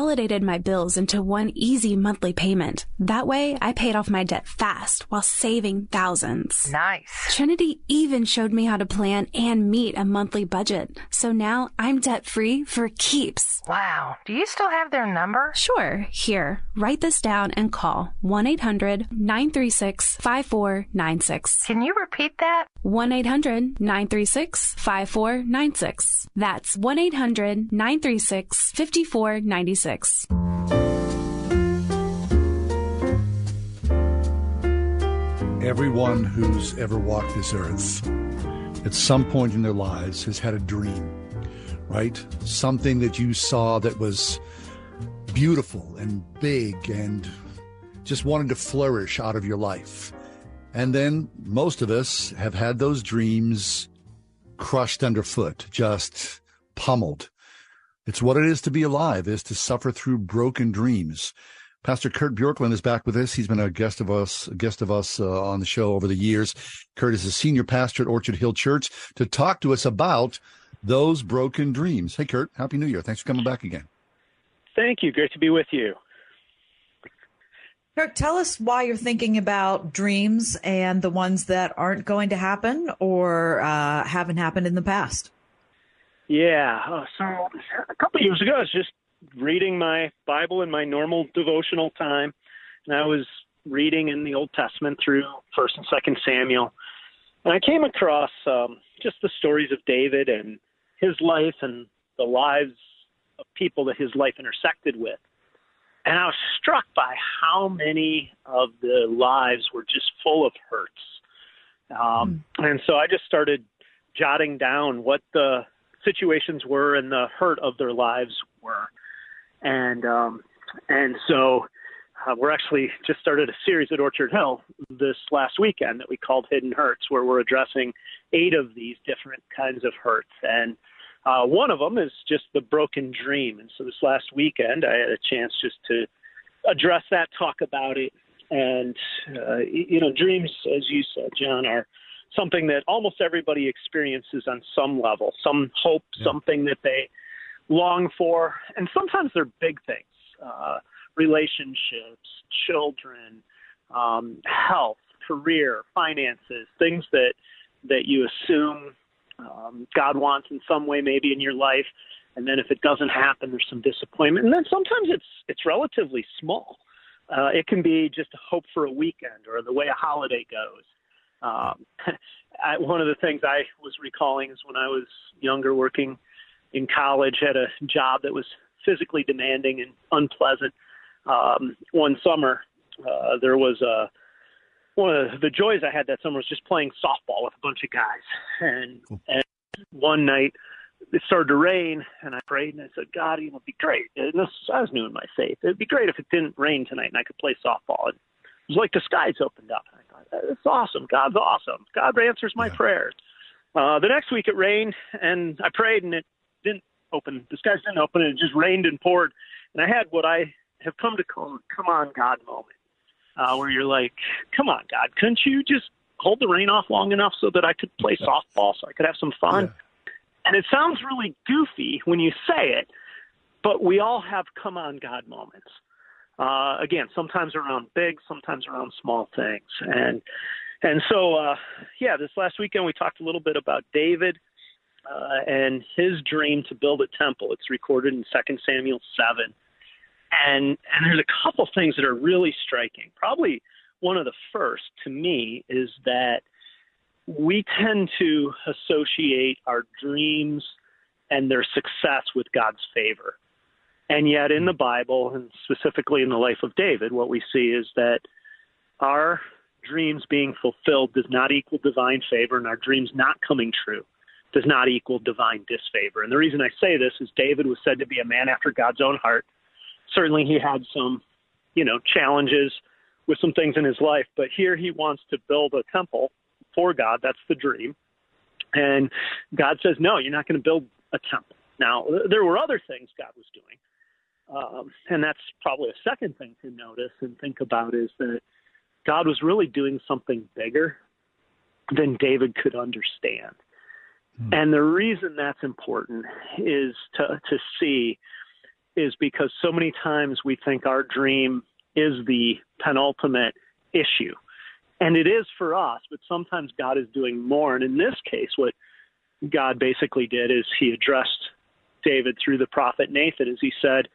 consolidated my bills into one easy monthly payment. That way, I paid off my debt fast while saving thousands. Nice. Trinity even showed me how to plan and meet a monthly budget. So now I'm debt free for keeps. Wow. Do you still have their number? Sure. Here, write this down and call 1 800 936 5496. Can you repeat that? 1 800 936 5496. That's 1 800 936 5496. Everyone who's ever walked this earth at some point in their lives has had a dream, right? Something that you saw that was beautiful and big and just wanted to flourish out of your life. And then most of us have had those dreams crushed underfoot, just pummeled. It's what it is to be alive, is to suffer through broken dreams. Pastor Kurt Bjorklund is back with us. He's been a guest of us, a guest of us uh, on the show over the years. Kurt is a senior pastor at Orchard Hill Church to talk to us about those broken dreams. Hey, Kurt, Happy New Year. Thanks for coming back again. Thank you. Great to be with you. Kurt, tell us why you're thinking about dreams and the ones that aren't going to happen or uh, haven't happened in the past. Yeah. Uh, so a couple of years ago, I was just reading my Bible in my normal devotional time, and I was reading in the Old Testament through First and Second Samuel, and I came across um, just the stories of David and his life and the lives of people that his life intersected with. And I was struck by how many of the lives were just full of hurts. Um, mm. And so I just started jotting down what the situations were and the hurt of their lives were. And um, and so uh, we're actually just started a series at Orchard Hill this last weekend that we called Hidden Hurts, where we're addressing eight of these different kinds of hurts, and uh, one of them is just the broken dream. And so this last weekend, I had a chance just to address that, talk about it, and uh, you know, dreams, as you said, John, are something that almost everybody experiences on some level, some hope, yeah. something that they long for, and sometimes they're big things uh, relationships, children, um, health, career, finances, things that that you assume um, God wants in some way, maybe in your life, and then if it doesn't happen, there's some disappointment, and then sometimes it's it's relatively small. Uh, it can be just a hope for a weekend or the way a holiday goes. Um, [laughs] I, one of the things I was recalling is when I was younger, working in college, had a job that was physically demanding and unpleasant. Um, one summer, uh, there was a one of the joys I had that summer was just playing softball with a bunch of guys. And and one night it started to rain, and I prayed and I said, God, you know, it'd be great. And this, I was new in my faith. It'd be great if it didn't rain tonight and I could play softball. And it was like the skies opened up. I thought, that's awesome. God's awesome. God answers my yeah. prayers. Uh, the next week it rained, and I prayed, and it didn't open. The skies didn't open, and it just rained and poured. And I had what I have come to call "come on, God" moment, uh, where you're like, "Come on, God, couldn't you just hold the rain off long enough so that I could play softball, so I could have some fun?" Yeah. And it sounds really goofy when you say it, but we all have "come on, God" moments. Uh, again, sometimes around big, sometimes around small things, and and so, uh, yeah, this last weekend we talked a little bit about David uh, and his dream to build a temple. It's recorded in Second Samuel 7. And, and there's a couple things that are really striking. Probably one of the first to me is that we tend to associate our dreams and their success with God's favor. And yet, in the Bible, and specifically in the life of David, what we see is that our dreams being fulfilled does not equal divine favor, and our dreams not coming true does not equal divine disfavor. And the reason I say this is David was said to be a man after God's own heart. Certainly, he had some, you know, challenges with some things in his life, but here he wants to build a temple for God. That's the dream. And God says, no, you're not going to build a temple. Now, there were other things God was doing. Um, and that's probably a second thing to notice and think about is that God was really doing something bigger than David could understand. Hmm. And the reason that's important is to, to see is because so many times we think our dream is the penultimate issue. And it is for us, but sometimes God is doing more. And in this case, what God basically did is he addressed David through the prophet Nathan as he said,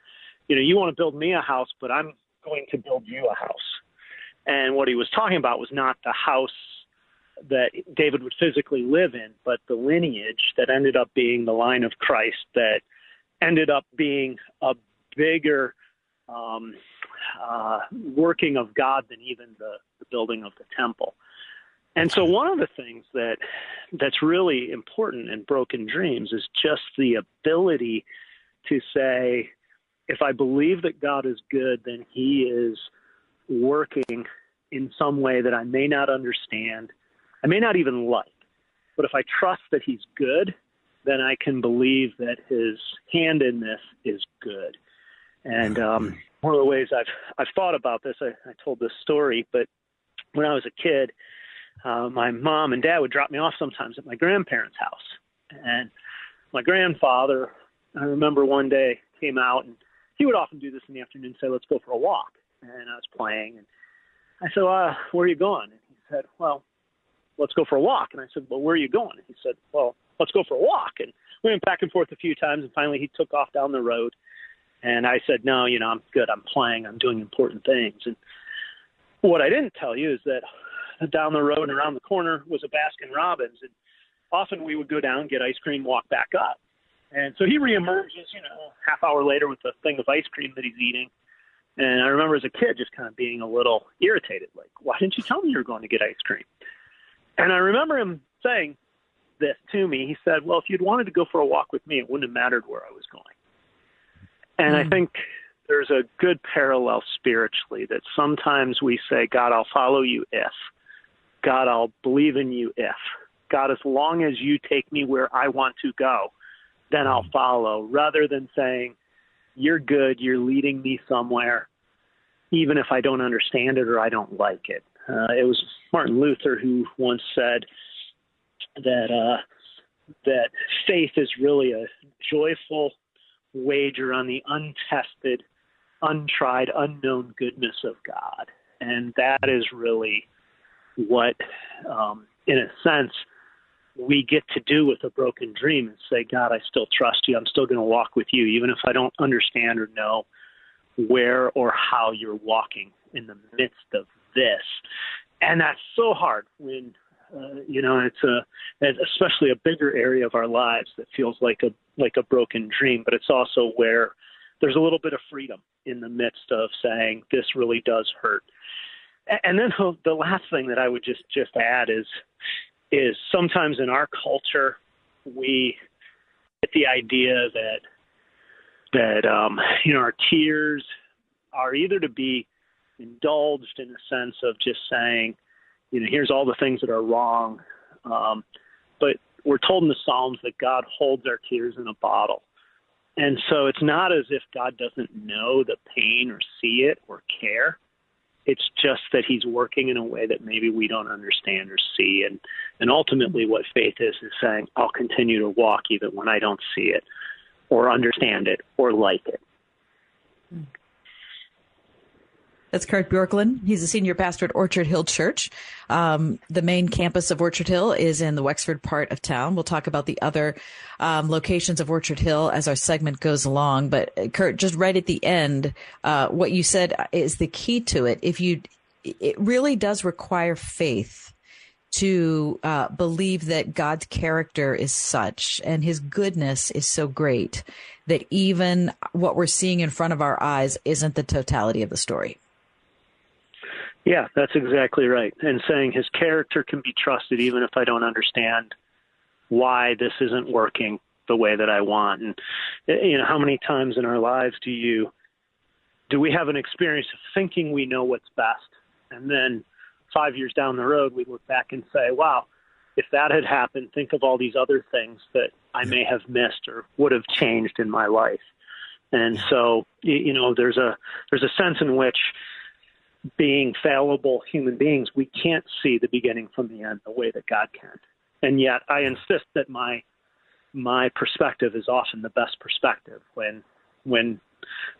You know, you want to build me a house, but I'm going to build you a house. And what he was talking about was not the house that David would physically live in, but the lineage that ended up being the line of Christ that ended up being a bigger um, uh, working of God than even the, the building of the temple. And so one of the things that that's really important in broken dreams is just the ability to say, if I believe that God is good, then He is working in some way that I may not understand, I may not even like. But if I trust that He's good, then I can believe that His hand in this is good. And um, one of the ways I've I've thought about this, I, I told this story, but when I was a kid, uh, my mom and dad would drop me off sometimes at my grandparents' house, and my grandfather, I remember one day came out and he would often do this in the afternoon, say, "Let's go for a walk." And I was playing, and I said, uh, "Where are you going?" And he said, "Well, let's go for a walk." And I said, "Well, where are you going?" And he said, "Well, let's go for a walk." And we went back and forth a few times, and finally he took off down the road. And I said, "No, you know, I'm good. I'm playing. I'm doing important things." And what I didn't tell you is that down the road and around the corner was a Baskin Robbins, and often we would go down, get ice cream, walk back up. And so he reemerges, you know, half hour later with a thing of ice cream that he's eating. And I remember as a kid just kind of being a little irritated, like, why didn't you tell me you were going to get ice cream? And I remember him saying this to me. He said, well, if you'd wanted to go for a walk with me, it wouldn't have mattered where I was going. And mm. I hmm. think there's a good parallel spiritually that sometimes we say, God, I'll follow you if. God, I'll believe in you if. God, as long as you take me where I want to go, then I'll follow, rather than saying, you're good, you're leading me somewhere, even if I don't understand it or I don't like it. Uh, it was Martin Luther who once said that uh, that faith is really a joyful wager on the untested, untried, unknown goodness of God, and that is really what, um, in a sense, we get to do with a broken dream and say, God, I still trust you. I'm still going to walk with you, even if I don't understand or know where or how you're walking in the midst of this. And that's so hard when, uh, you know, it's a, especially a bigger area of our lives that feels like a, like a broken dream, but it's also where there's a little bit of freedom in the midst of saying this really does hurt. And then the last thing that I would just just add is is sometimes in our culture we get the idea that that um, you know our tears are either to be indulged in the sense of just saying, you know, here's all the things that are wrong, um, but we're told in the Psalms that God holds our tears in a bottle. And so it's not as if God doesn't know the pain or see it or care. It's just that he's working in a way that maybe we don't understand or see. And, and ultimately, what faith is, is saying, I'll continue to walk even when I don't see it or understand it or like it. That's Kurt Bjorklund. He's a senior pastor at Orchard Hill Church. Um, the main campus of Orchard Hill is in the Wexford part of town. We'll talk about the other um, locations of Orchard Hill as our segment goes along. But uh, Kurt, just right at the end, uh, what you said is the key to it. If you, it really does require faith to uh, believe that God's character is such and his goodness is so great that even what we're seeing in front of our eyes isn't the totality of the story. Yeah, that's exactly right. And saying his character can be trusted even if I don't understand why this isn't working the way that I want. And eh, you know, how many times in our lives do you do we have an experience of thinking we know what's best and then 5 years down the road we look back and say, "Wow, if that had happened, think of all these other things that I may have missed or would have changed in my life." And so, you know, there's a there's a sense in which being fallible human beings, we can't see the beginning from the end the way that God can. And yet, I insist that my my perspective is often the best perspective when when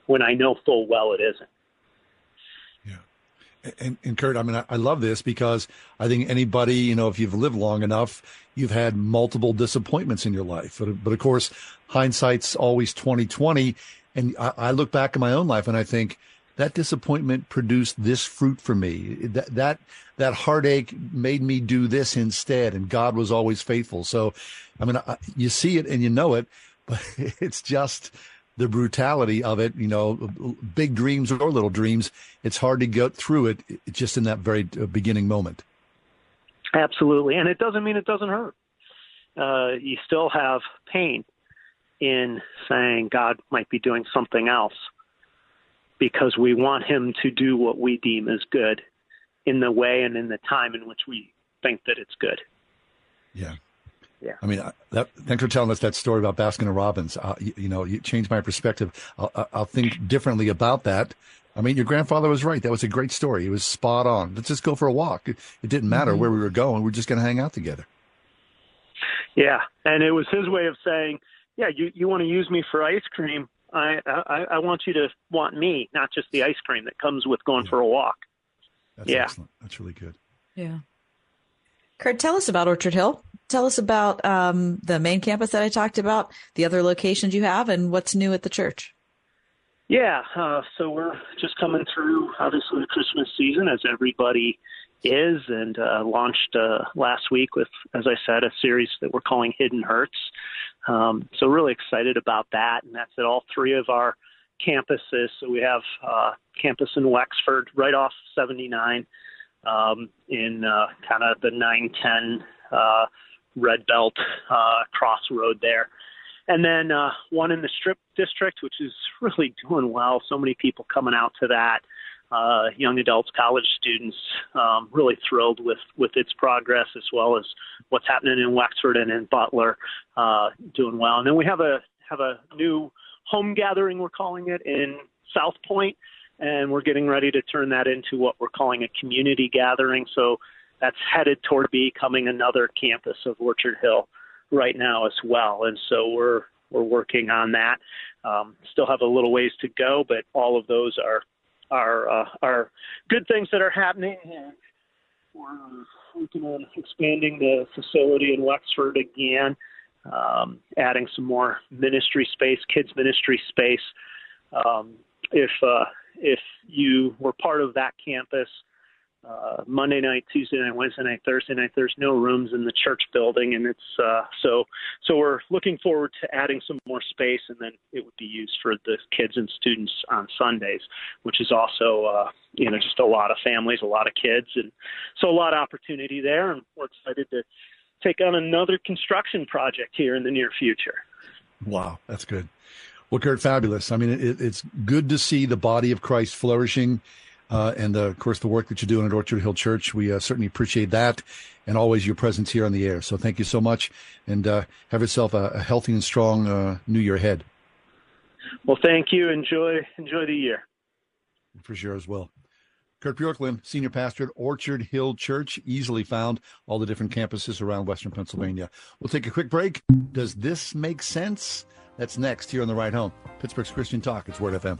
when I know full well it isn't. Yeah, and, and Kurt, I mean, I, I love this because I think anybody, you know, if you've lived long enough, you've had multiple disappointments in your life. But, but of course, hindsight's always twenty twenty, and I, I look back in my own life and I think that disappointment produced this fruit for me. That that that heartache made me do this instead, and God was always faithful. So, I mean, I, you see it and you know it, [laughs] but it's just the brutality of it. You know, big dreams or little dreams. It's hard to get through it just in that very uh, beginning moment. Absolutely, and it doesn't mean it doesn't hurt. Uh, you still have pain in saying God might be doing something else because we want him to do what we deem as good in the way and in the time in which we think that it's good. Yeah. Yeah. I mean, that, thanks for telling us that story about Baskin and Robbins. Uh, you, you, know, you changed my perspective. I'll, I'll, think differently about that. I mean, your grandfather was right. That was a great story. He was spot on. Let's just go for a walk. It, it didn't matter mm-hmm. where we were going. We are just going to hang out together. Yeah. And it was his way of saying, yeah, you, you want to use me for ice cream. I, I I want you to want me, not just the ice cream that comes with going yeah. for a walk. That's yeah, excellent. That's really good. Yeah. Kurt, tell us about Orchard Hill. Tell us about um, the main campus that I talked about, the other locations you have, and what's new at the church. Yeah, uh, so we're just coming through, obviously, the Christmas season, as everybody is, and uh, launched uh, last week with, as I said, a series that we're calling Hidden Hurts. Um, so really excited about that, and that's at all three of our campuses. So we have uh, campus in Wexford, right off 79, um, in uh, kind of the 910 uh, Red Belt uh, crossroad there. And then one in the Strip District, which is [laughs] really doing well. So many people coming out to that uh, young adults, college students, um, really thrilled with with its progress as well as what's happening in Wexford and in Butler, uh, doing well. And then we have a have a new home gathering we're calling it in South Point, and we're getting ready to turn that into what we're calling a community gathering. So that's headed toward becoming another campus of Orchard Hill right now as well. And so we're we're working on that. Um, still have a little ways to go, but all of those are are uh, are good things that are happening. And we're working on expanding the facility in Wexford again, um, adding some more ministry space, kids ministry space. Um, if uh, if you were part of that campus uh, Monday night, Tuesday night, Wednesday night, Thursday night. There's no rooms in the church building, and it's uh, so so we're looking forward to adding some more space, and then it would be used for the kids and students on Sundays, which is also uh, you know just a lot of families, a lot of kids, and so a lot of opportunity there, and we're excited to take on another construction project here in the near future. Wow, that's good. Well, Kurt, fabulous. I mean, it, it's good to see the body of Christ flourishing uh, and uh, of course the work that you're doing at Orchard Hill Church. We uh, certainly appreciate that, and always your presence here on the air. So thank you so much, and uh, have yourself a, a, healthy and strong uh, New Year ahead. Well, thank you. Enjoy enjoy the year. For sure as well. Kurt Bjorklund, senior pastor at Orchard Hill Church, easily found all the different campuses around Western Pennsylvania. We'll take a quick break. Does this make sense? That's next here on the ride home. Pittsburgh's Christian Talk. It's Word FM.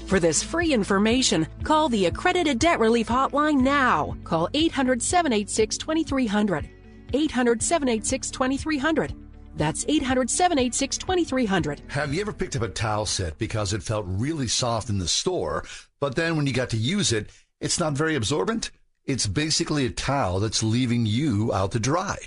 For this free information, call the Accredited Debt Relief Hotline now. Call 800 786 2300. 800 786 2300. That's 800 786 2300. Have you ever picked up a towel set because it felt really soft in the store, but then when you got to use it, it's not very absorbent? It's basically a towel that's leaving you out to dry.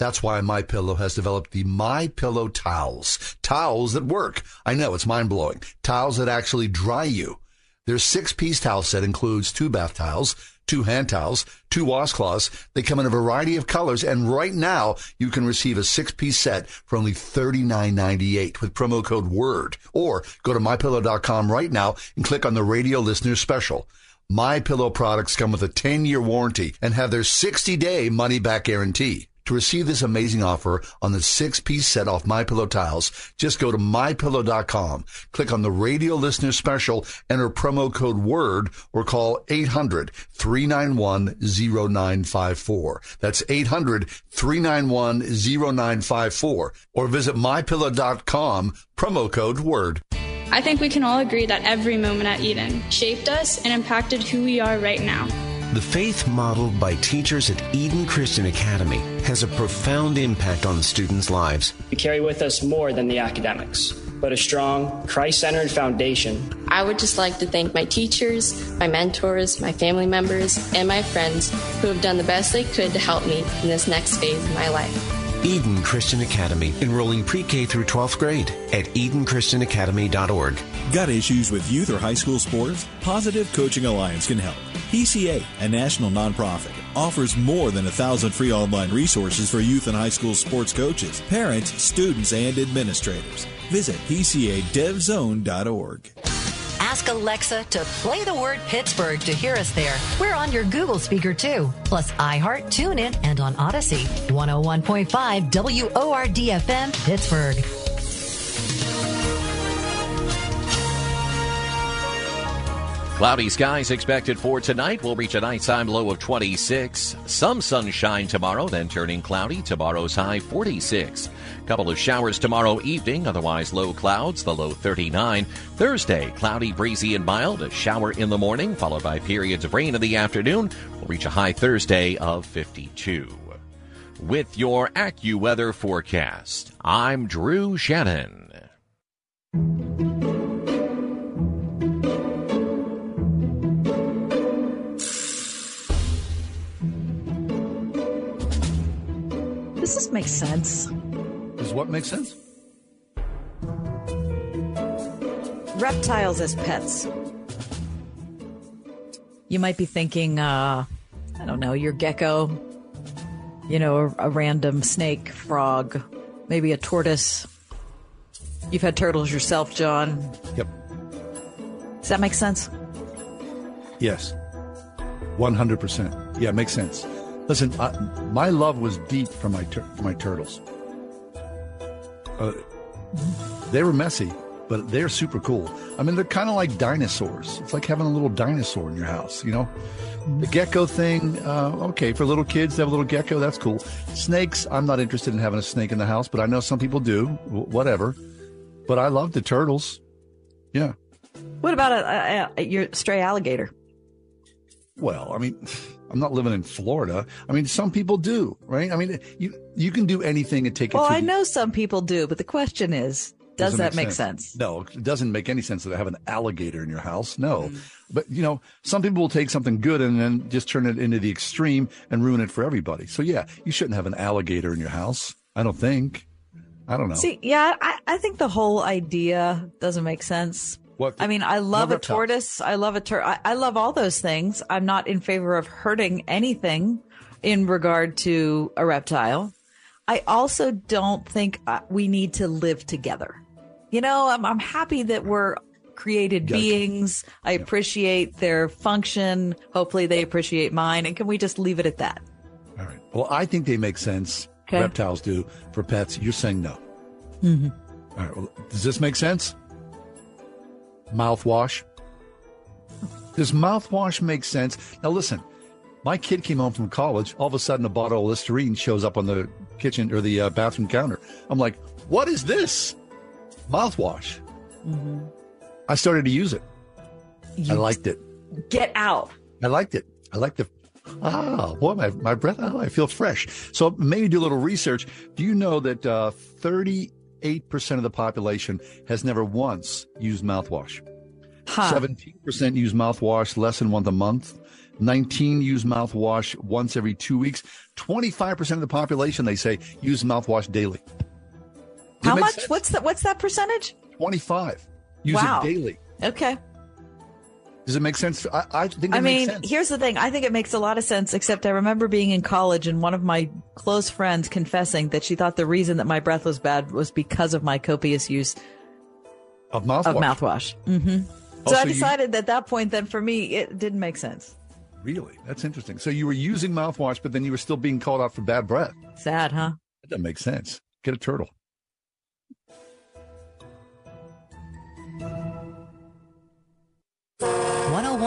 That's why My Pillow has developed the My Pillow towels. Towels that work. I know it's mind blowing. Towels that actually dry you. Their six piece towel set includes two bath towels, two hand towels, two washcloths. They come in a variety of colors, and right now you can receive a six piece set for only $39.98 with promo code WORD. Or go to mypillow.com right now and click on the radio listener special. My Pillow products come with a 10-year warranty and have their 60-day money-back guarantee. To receive this amazing offer on the six-piece set off My Pillow tiles, just go to mypillow.com, click on the radio listener special, enter promo code WORD, or call 800-391-0954. That's 800-391-0954, or visit mypillow.com, promo code WORD. I think we can all agree that every moment at Eden shaped us and impacted who we are right now. The faith modeled by teachers at Eden Christian Academy has a profound impact on students' lives. We carry with us more than the academics, but a strong, Christ centered foundation. I would just like to thank my teachers, my mentors, my family members, and my friends who have done the best they could to help me in this next phase of my life. Eden Christian Academy, enrolling pre K through 12th grade at EdenChristianAcademy.org. Got issues with youth or high school sports? Positive Coaching Alliance can help. PCA, a national nonprofit, offers more than a thousand free online resources for youth and high school sports coaches, parents, students, and administrators. Visit PCADevZone.org. Ask Alexa to play the word Pittsburgh to hear us there. We're on your Google speaker too, plus iHeart, TuneIn, and on Odyssey. 101.5 WORDFM Pittsburgh. Cloudy skies expected for tonight. We'll reach a nighttime low of 26. Some sunshine tomorrow, then turning cloudy. Tomorrow's high 46. Couple of showers tomorrow evening, otherwise low clouds, the low 39. Thursday, cloudy, breezy, and mild. A shower in the morning, followed by periods of rain in the afternoon. We'll reach a high Thursday of 52. With your AccuWeather forecast, I'm Drew Shannon. Does this make sense? Does what make sense? Reptiles as pets. You might be thinking, uh, I don't know, your gecko, you know, a, a random snake, frog, maybe a tortoise. You've had turtles yourself, John. Yep. Does that make sense? Yes. 100%. Yeah, it makes sense. Listen, I, my love was deep for my tur- for my turtles. Uh, they were messy, but they're super cool. I mean, they're kind of like dinosaurs. It's like having a little dinosaur in your house, you know? The gecko thing, uh, okay, for little kids to have a little gecko, that's cool. Snakes, I'm not interested in having a snake in the house, but I know some people do, w- whatever. But I love the turtles. Yeah. What about a, a, a, your stray alligator? Well, I mean, [laughs] I'm not living in Florida. I mean, some people do, right? I mean, you you can do anything and take it. Well, I the- know some people do, but the question is, does that make sense? No, it doesn't make any sense to have an alligator in your house. No. Mm. But, you know, some people will take something good and then just turn it into the extreme and ruin it for everybody. So, yeah, you shouldn't have an alligator in your house. I don't think. I don't know. See, yeah, I, I think the whole idea doesn't make sense. What- I mean, I love a reptiles. tortoise. I love a tur. I, I love all those things. I'm not in favor of hurting anything in regard to a reptile. I also don't think uh, we need to live together. You know, I'm, I'm happy that we're created Yeah. beings. I appreciate their function. Hopefully, they appreciate mine. And can we just leave it at that? All right. Well, I think they make sense. Okay. Reptiles do for pets. You're saying no. Mm-hmm. All right. Well, does this make sense? Mouthwash. Does mouthwash make sense? Now, listen. My kid came home from college. All of a sudden, a bottle of Listerine shows up on the kitchen or the uh, bathroom counter. I'm like, "What is this?" Mouthwash. Mm-hmm. I started to use it. I liked it. Get out. I liked it. I liked the. Ah, boy, my, my breath. Oh, I feel fresh. So maybe do a little research. Do you know that uh, 38% of the population has never once used mouthwash? Huh. 17% use mouthwash less than once a month. 19 use mouthwash once every two weeks. 25% of the population, they say, use mouthwash daily. How much? sense? What's that? What's that percentage? 25 use Wow. it daily. Okay. Does it make sense? I, I think it I mean, here's the thing. I think it makes a lot of sense, except I remember being in college and one of my close friends confessing that she thought the reason that my breath was bad was because of my copious use Of mouthwash. of mouthwash. hmm Oh, so so I you- decided at that point, then for me, it didn't make sense. Really? That's interesting. So you were using mouthwash, but then you were still being called out for bad breath. Sad, huh? That doesn't make sense. Get a turtle.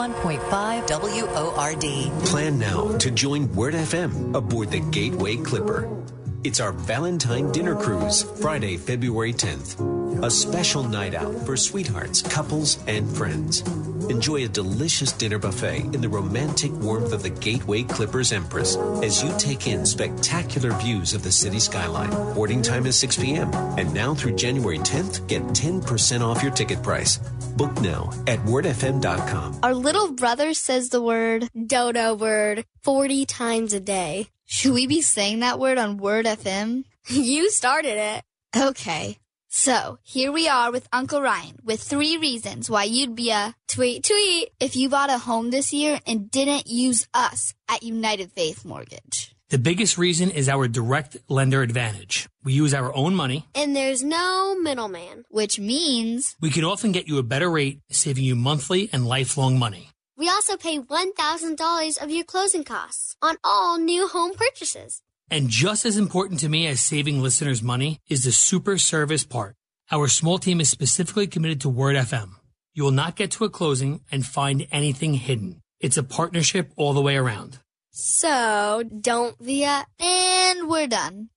One hundred one point five W O R D. Plan now to join Word FM aboard the Gateway Clipper. It's our Valentine dinner cruise, Friday, February 10th. A special night out for sweethearts, couples, and friends. Enjoy a delicious dinner buffet in the romantic warmth of the Gateway Clippers Empress as you take in spectacular views of the city skyline. Boarding time is 6 p.m. And now through January 10th, get 10% off your ticket price. Book now at wordfm.com. Our little brother says the word dodo word 40 times a day. Should we be saying that word on Word FM? [laughs] you started it. Okay. So, here we are with Uncle Ryan with three reasons why you'd be a tweet tweet if you bought a home this year and didn't use us at United Faith Mortgage. The biggest reason is our direct lender advantage. We use our own money. And there's no middleman, which means We can often get you a better rate, saving you monthly and lifelong money. we also pay $1,000 of your closing costs on all new home purchases. And just as important to me as saving listeners money is the super service part. Our small team is specifically committed to Word FM. You will not get to a closing and find anything hidden. It's a partnership all the way around. So, don't via, and we're done.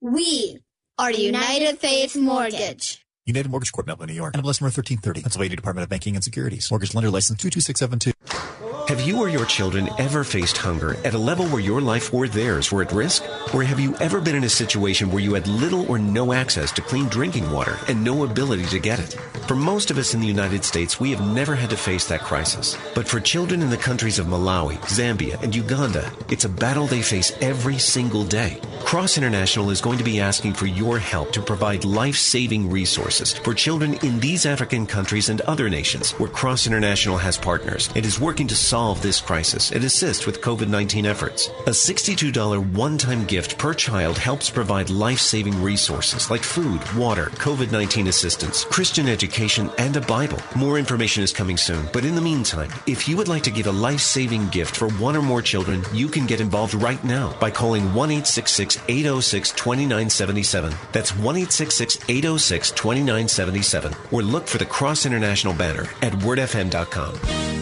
We are United Faith Mortgage. United Mortgage Corp, Melville, New York. NMLS number 1330. Pennsylvania Department of Banking and Securities. Mortgage lender license 22672. Have you or your children ever faced hunger at a level where your life or theirs were at risk? Or have you ever been in a situation where you had little or no access to clean drinking water and no ability to get it? For most of us in the United States, we have never had to face that crisis. But for children in the countries of Malawi, Zambia, and Uganda, it's a battle they face every single day. Cross International is going to be asking for your help to provide life-saving resources for children in these African countries and other nations where Cross International has partners and is working to solve this crisis and assist with COVID-19 efforts. A $62 one-time gift per child helps provide life-saving resources like food, water, COVID-19 assistance, Christian education, and a Bible. More information is coming soon, but in the meantime, if you would like to give a life-saving gift for one or more children, you can get involved right now by calling 1 806 2977. That's 1 806 2977. Or look for the Cross International banner at wordfm.com.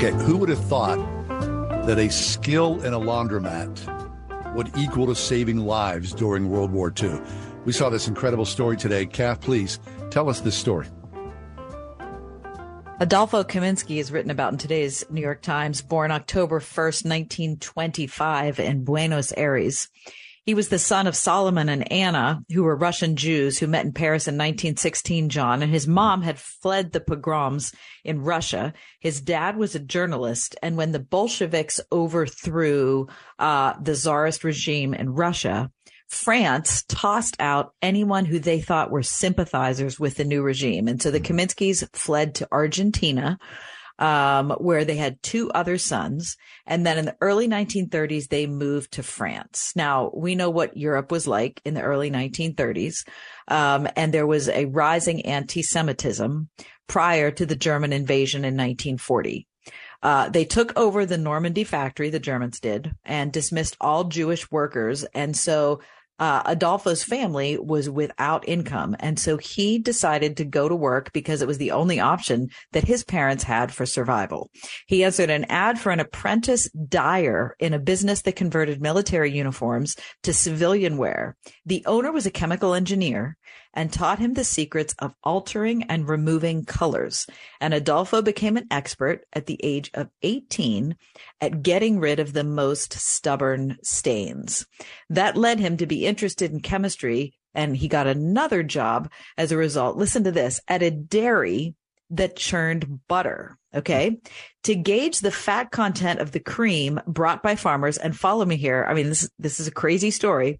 Okay, who would have thought that a skill in a laundromat would equal to saving lives during World War II? We saw this incredible story today. Kath, please tell us this story. Adolfo Kaminsky is written about in today's New York Times, born October 1st, 1925 in Buenos Aires. He was the son of Solomon and Anna, who were Russian Jews who met in Paris in 1916, John, and his mom had fled the pogroms in Russia. His dad was a journalist. And when the Bolsheviks overthrew uh, the Tsarist regime in Russia, France tossed out anyone who they thought were sympathizers with the new regime. And so the Kaminskys fled to Argentina um, where they had two other sons. And then in the early 1930s, they moved to France. Now we know what Europe was like in the early 1930s. Um, and there was a rising anti-Semitism prior to the German invasion in 1940. Uh, they took over the Normandy factory, the Germans did, and dismissed all Jewish workers. And so uh, Adolfo's family was without income. And so he decided to go to work because it was the only option that his parents had for survival. He answered an ad for an apprentice dyer in a business that converted military uniforms to civilian wear. The owner was a chemical engineer and taught him the secrets of altering and removing colors. And Adolfo became an expert at the age of 18 at getting rid of the most stubborn stains. That led him to be interested in chemistry and he got another job as a result. Listen to this at a dairy that churned butter. Okay. To gauge the fat content of the cream brought by farmers and follow me here. I mean, this, this is a crazy story.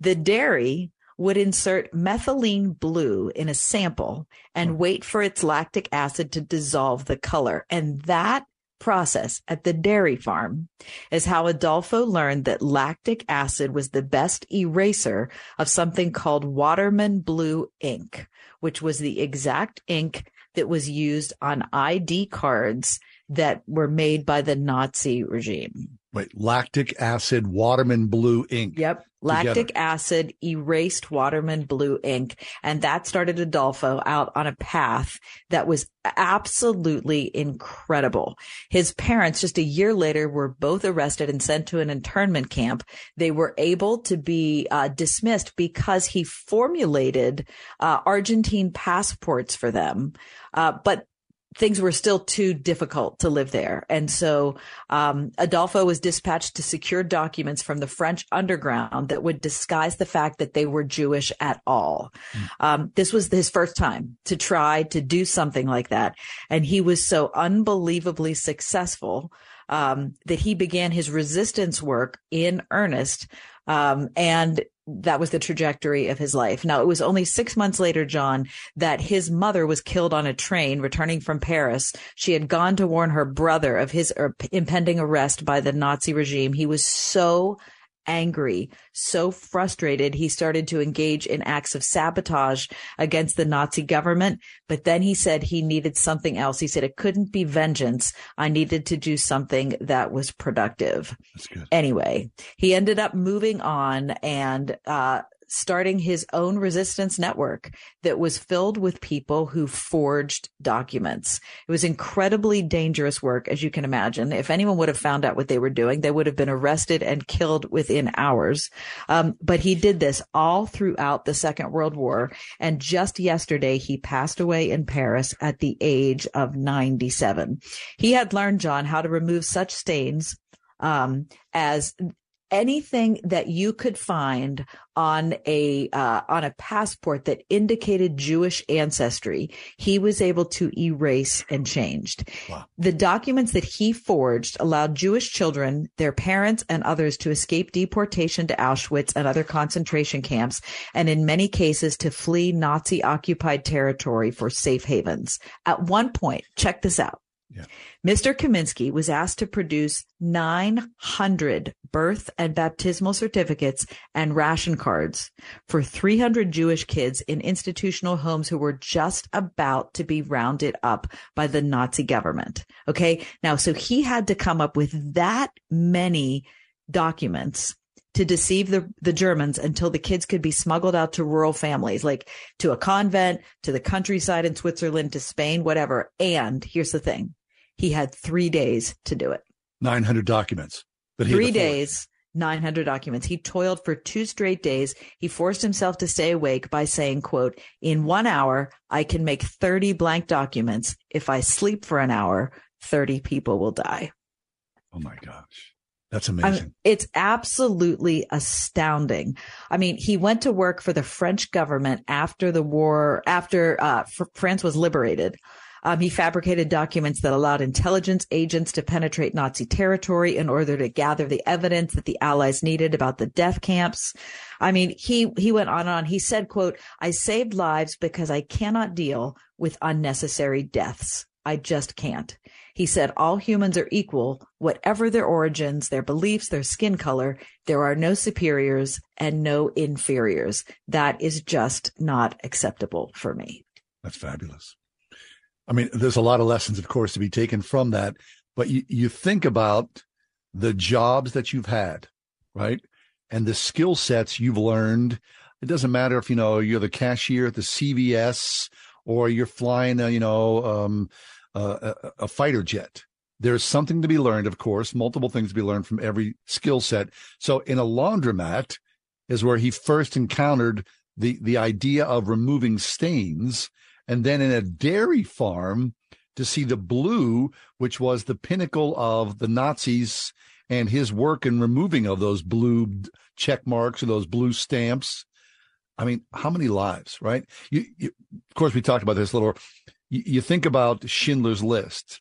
The dairy would insert methylene blue in a sample and hmm. wait for its lactic acid to dissolve the color. And that process at the dairy farm is how Adolfo learned that lactic acid was the best eraser of something called Waterman blue ink, which was the exact ink that was used on ID cards that were made by the Nazi regime. Wait, lactic acid, Waterman blue ink. Yep. Lactic together. acid erased Waterman blue ink. And that started Adolfo out on a path that was absolutely incredible. His parents, just a year later, were both arrested and sent to an internment camp. They were able to be uh, dismissed because he formulated uh, Argentine passports for them. Uh, but things were still too difficult to live there. And so um, Adolfo was dispatched to secure documents from the French underground that would disguise the fact that they were Jewish at all. Mm. Um, this was his first time to try to do something like that. And he was so unbelievably successful um, that he began his resistance work in earnest. Um, and that was the trajectory of his life. Now, it was only six months later, John, that his mother was killed on a train returning from Paris. She had gone to warn her brother of his er, impending arrest by the Nazi regime. He was so angry, so frustrated, he started to engage in acts of sabotage against the Nazi government. But then he said he needed something else. He said it couldn't be vengeance. I needed to do something that was productive. Anyway, he ended up moving on and, uh, starting his own resistance network that was filled with people who forged documents. It was incredibly dangerous work, as you can imagine. If anyone would have found out what they were doing, they would have been arrested and killed within hours. Um, but he did this all throughout the Second World War. And just yesterday, he passed away in Paris at the age of 97. He had learned, John, how to remove such stains um, as anything that you could find on a uh, on a passport that indicated Jewish ancestry, he was able to erase and changed. Wow. The documents that he forged allowed Jewish children, their parents, and others to escape deportation to Auschwitz and other concentration camps, and in many cases to flee Nazi occupied territory for safe havens. At one point, check this out. Mr. Kaminsky was asked to produce 900 birth and baptismal certificates and ration cards for 300 Jewish kids in institutional homes who were just about to be rounded up by the Nazi government. Okay. Now, so he had to come up with that many documents to deceive the, the Germans until the kids could be smuggled out to rural families, like to a convent, to the countryside in Switzerland, to Spain, whatever. And here's the thing. He had three days to do it. 900 documents. But three days, 900 documents. He toiled for two straight days. He forced himself to stay awake by saying, quote, in one hour, I can make 30 blank documents. If I sleep for an hour, 30 people will die. Oh my gosh. That's amazing. I mean, it's absolutely astounding. I mean, he went to work for the French government after the war, after uh, France was liberated. Um, he fabricated documents that allowed intelligence agents to penetrate Nazi territory in order to gather the evidence that the Allies needed about the death camps. I mean, he he went on and on. He said, "quote I saved lives because I cannot deal with unnecessary deaths. I just can't." He said, all humans are equal, whatever their origins, their beliefs, their skin color. There are no superiors and no inferiors. That is just not acceptable for me. That's fabulous. I mean, there's a lot of lessons, of course, to be taken from that. But you, you think about the jobs that you've had, right? And the skill sets you've learned. It doesn't matter if, you know, you're the cashier at the CVS or you're flying, a, you know, um, a, a fighter jet. There's something to be learned, of course, multiple things to be learned from every skill set. So in a laundromat is where he first encountered the, the idea of removing stains. And then in a dairy farm to see the blue, which was the pinnacle of the Nazis and his work in removing of those blue check marks or those blue stamps. I mean, how many lives, right? You, you, of course, we talked about this a little you, you think about Schindler's List,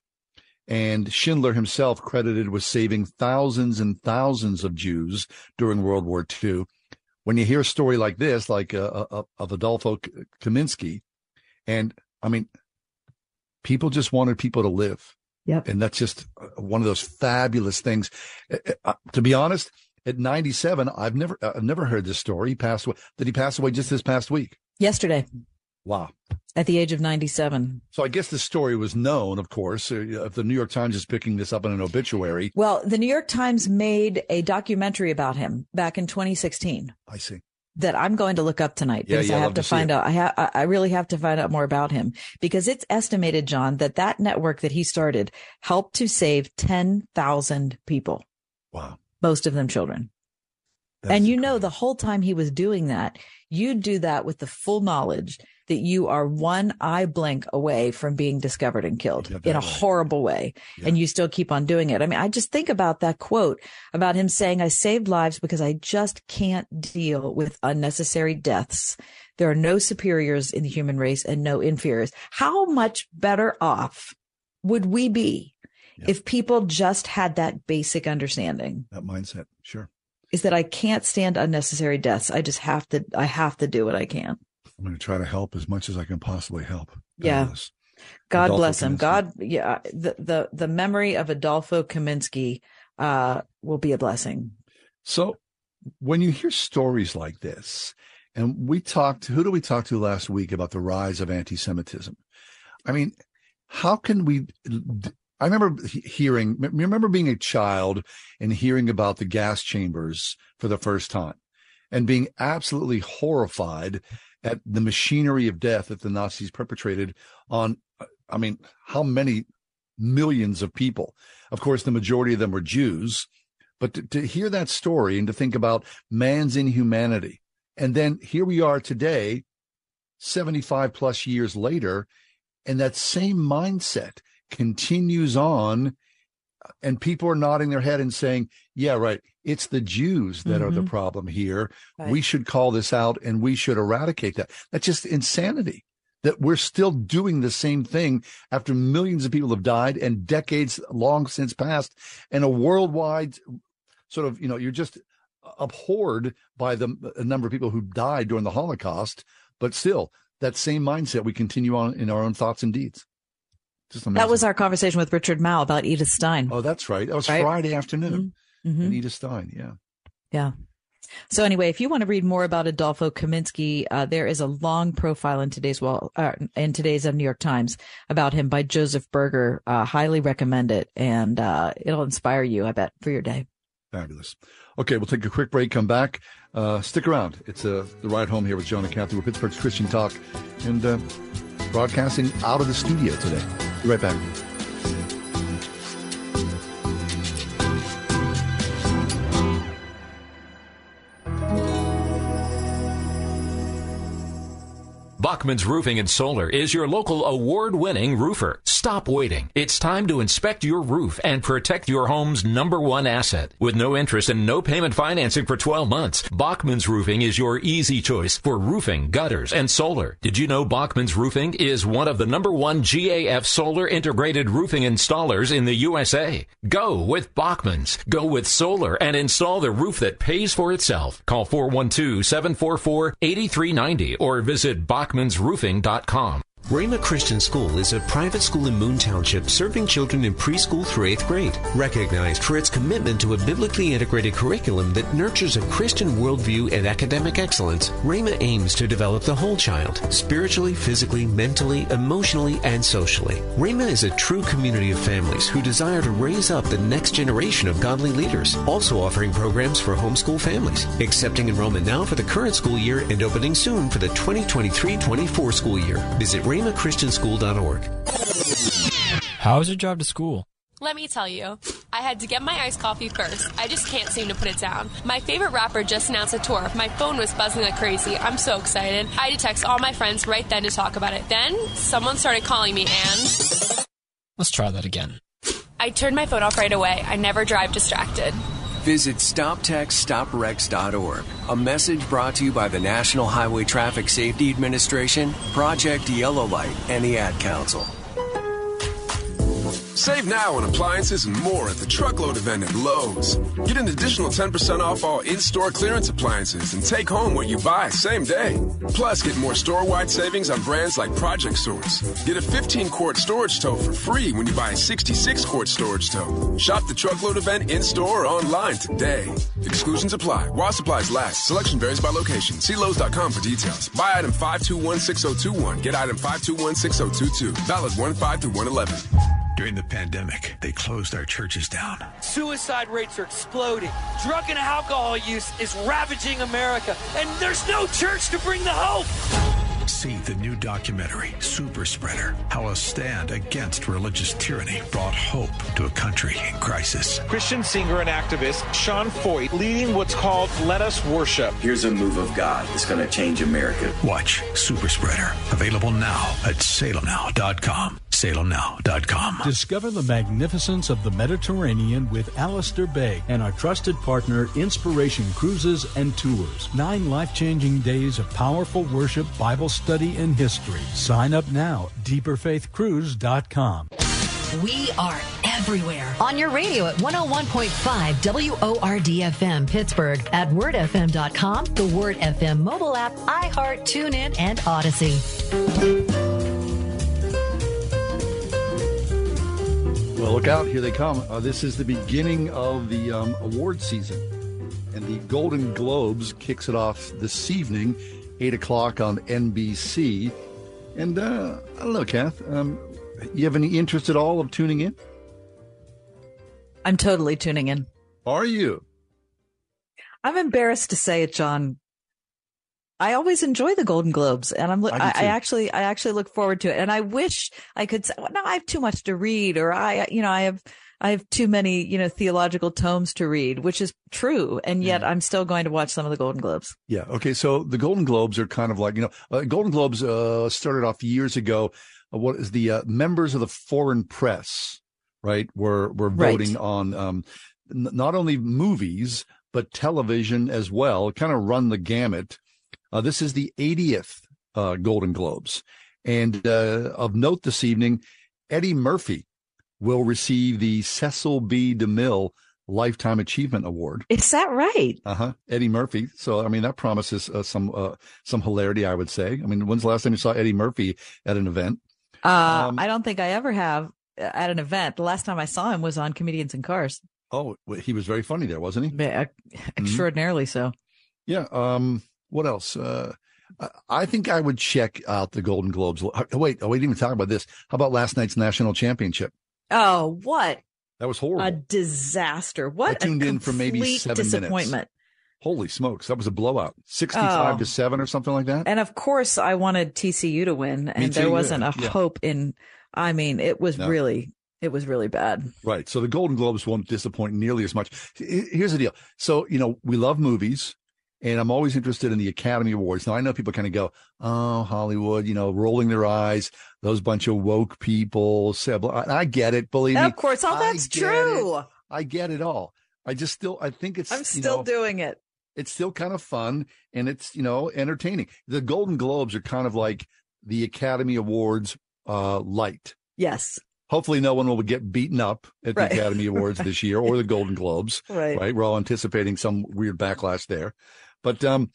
and Schindler himself credited with saving thousands and thousands of Jews during World War II. When you hear a story like this, like uh, uh, of Adolfo Kaminsky, and I mean, people just wanted people to live. Yep. And that's just uh, one of those fabulous things. Uh, uh, to be honest, at 97, I've never, I've never heard this story. He passed away. Did he pass away just this past week? Yesterday. Wow. At the age of 97. So I guess the story was known, of course. Uh, if the New York Times is picking this up in an obituary. Well, the New York Times made a documentary about him back in 2016. I see. That I'm going to look up tonight because yeah, I have to, to find out. I have, I really have to find out more about him because it's estimated, John, that that network that he started helped to save 10,000 people. Wow. Most of them children. That's and you know, the whole time he was doing that, you'd do that with the full knowledge that you are one eye blink away from being discovered and killed in a horrible way. Yeah. And you still keep on doing it. I mean, I just think about that quote about him saying, I saved lives because I just can't deal with unnecessary deaths. There are no superiors in the human race and no inferiors. How much better off would we be yeah. if people just had that basic understanding? That mindset. Sure. Is that I can't stand unnecessary deaths. I just have to, I have to do what I can. I'm going to try to help as much as I can possibly help. Yeah. God Adolfo bless him. Kaminsky. God, yeah. The, the, the memory of Adolfo Kaminsky, uh, will be a blessing. So when you hear stories like this, and we talked, who do we talk to last week about the rise of anti-Semitism? I mean, how can we, I remember hearing, remember being a child and hearing about the gas chambers for the first time and being absolutely horrified at the machinery of death that the Nazis perpetrated on, I mean, how many millions of people? Of course, the majority of them were Jews. But to, to hear that story and to think about man's inhumanity, and then here we are today, 75 plus years later, and that same mindset continues on and people are nodding their head and saying, yeah, right. It's the Jews that mm-hmm. are the mm-hmm. problem here. Right. We should call this out and we should eradicate that. That's just insanity that we're still doing the same thing after millions of people have died and decades long since passed and a worldwide sort of, you know, you're just abhorred by the number of people who died during the Holocaust, but still that same mindset we continue on in our own thoughts and deeds. That was our conversation with Richard Mao about Edith Stein. Oh, that's right. That was right? Friday afternoon. Mm-hmm. mm-hmm. Edith Stein. Yeah. Yeah. So anyway, if you want to read more about Adolfo Kaminsky, uh, there is a long profile in today's well uh, in today's uh, New York Times about him by Joseph Berger. Uh, highly recommend it, and uh, it'll inspire you, I bet, for your day. Fabulous. Okay, we'll take a quick break. Come back. Uh, stick around. It's the ride home here with John and Kathy. We're Pittsburgh's Christian Talk, and broadcasting out of the studio today. Be right back. Bachman's Roofing and Solar is your local award-winning roofer. Stop waiting. It's time to inspect your roof and protect your home's number one asset. With no interest and no payment financing for 12 months, Bachman's Roofing is your easy choice for roofing, gutters, and solar. Did you know Bachman's Roofing is one of the number one GAF solar integrated roofing installers in the USA? Go with Bachman's. Go with solar and install the roof that pays for itself. Call 412-744-8390 or visit bachmansroofing.com. Rhema Christian School is a private school in Moon Township serving children in preschool through 8th grade. Recognized for its commitment to a biblically integrated curriculum that nurtures a Christian worldview and academic excellence, Rhema aims to develop the whole child, spiritually, physically, mentally, emotionally, and socially. Rhema is a true community of families who desire to raise up the next generation of godly leaders, also offering programs for homeschool families, accepting enrollment now for the current school year and opening soon for the 2023-24 school year. Visit rhemachristianschool.org. How is your job to school? Let me tell you, I had to get my iced coffee first. I just can't seem to put it down. My favorite rapper just announced a tour. My phone was buzzing like crazy. I'm so excited. I had to text all my friends right then to talk about it. Then someone started calling me and. Let's try that again. I turned my phone off right away. I never drive distracted. Visit StopTextStopWrecks.org. A message brought to you by the National Highway Traffic Safety Administration, Project Yellow Light, and the Ad Council. Save now on appliances and more at the truckload event at Lowe's. Get an additional 10% off all in store clearance appliances and take home what you buy same day. Plus, get more store wide savings on brands like Project Source. Get a 15 quart storage tote for free when you buy a 66 quart storage tote. Shop the truckload event in store or online today. Exclusions apply while supplies last. Selection varies by location. See Lowe's.com for details. Buy item 5216021. Get item 5216022. Valid 1 5 through 111. During the pandemic, they closed our churches down. Suicide rates are exploding. Drug and alcohol use is ravaging America, and there's no church to bring the hope. See the new documentary, Super Spreader How a Stand Against Religious Tyranny Brought Hope to a Country in Crisis. Christian singer and activist Sean Feucht leading what's called Let Us Worship. Here's a move of God that's going to change America. Watch Super Spreader, available now at salemnow.com salemnow.com. Discover the magnificence of the Mediterranean with Alistair Begg and our trusted partner, Inspiration Cruises and Tours. Nine life changing days of powerful worship, Bible study, in history. Sign up now, deeperfaithcruise.com. We are everywhere. On your radio at 101.5 WORDFM Pittsburgh, at wordfm.com, the Word FM mobile app, iHeart, TuneIn, and Audacy. Well, look out. Here they come. Uh, this is the beginning of the um, award season. And the Golden Globes kicks it off this evening, 8 o'clock on NBC. And uh, I don't know, Kath, um, you have any interest at all of tuning in? I'm totally tuning in. Are you? I'm embarrassed to say it, John. I always enjoy the Golden Globes, and I'm. I, I, I, actually, I actually look forward to it, and I wish I could say, well, no, I have too much to read, or I, you know, I have, I have too many, you know, theological tomes to read, which is true, and yet mm. I'm still going to watch some of the Golden Globes. Yeah. Okay. So the Golden Globes are kind of like, you know, uh, Golden Globes uh, started off years ago. Uh, what is the uh, members of the foreign press, right? Were were voting right. on um, n- not only movies but television as well. Kind of run the gamut uh, this is the 80th uh, Golden Globes. And uh, of note this evening, Eddie Murphy will receive the Cecil B. DeMille Lifetime Achievement Award. Is that right? Uh huh. Eddie Murphy. So I mean that promises uh, some uh, some hilarity. I would say. I mean, when's the last time you saw Eddie Murphy at an event? Uh, um, I don't think I ever have uh, at an event. The last time I saw him was on Comedians in Cars. Oh, he was very funny there, wasn't he? Yeah, extraordinarily mm-hmm. so. Yeah. Um, what else? Uh, I think I would check out the Golden Globes. Wait, oh, we didn't even talk about this. How about last night's national championship? Oh, what? That was horrible. A disaster. What? I tuned in for maybe seven disappointment. minutes. Holy smokes, that was a blowout. 65 oh. to 7 or something like that. And of course, I wanted TCU to win and there wasn't a yeah. hope in I mean, it was no. really it was really bad. Right. So the Golden Globes won't disappoint nearly as much. Here's the deal. So, you know, we love movies. And I'm always interested in the Academy Awards. Now I know people kind of go, "Oh, Hollywood," you know, rolling their eyes. Those bunch of woke people. I get it. Believe me. Of course, all that's true. It. I get it all. I just still, I think it's. I'm still know, doing it. It's still kind of fun and it's you know entertaining. The Golden Globes are kind of like the Academy Awards uh light. Yes. Hopefully, no one will get beaten up at right. the Academy Awards this year or the Golden Globes. [laughs] Right. Right. We're all anticipating some weird backlash there. But um,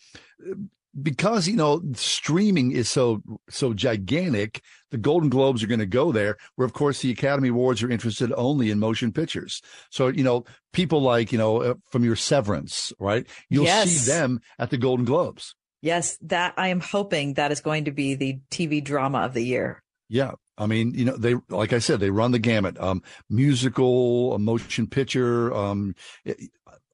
because you know streaming is so so gigantic, the Golden Globes are going to go there. Where of course the Academy Awards are interested only in motion pictures. So you know people like you know uh, from your Severance, right? You'll yes. see them at the Golden Globes. Yes, that I am hoping that is going to be the TV drama of the year. Yeah, I mean, you know, they like I said, they run the gamut. Um, musical, a motion picture. Um,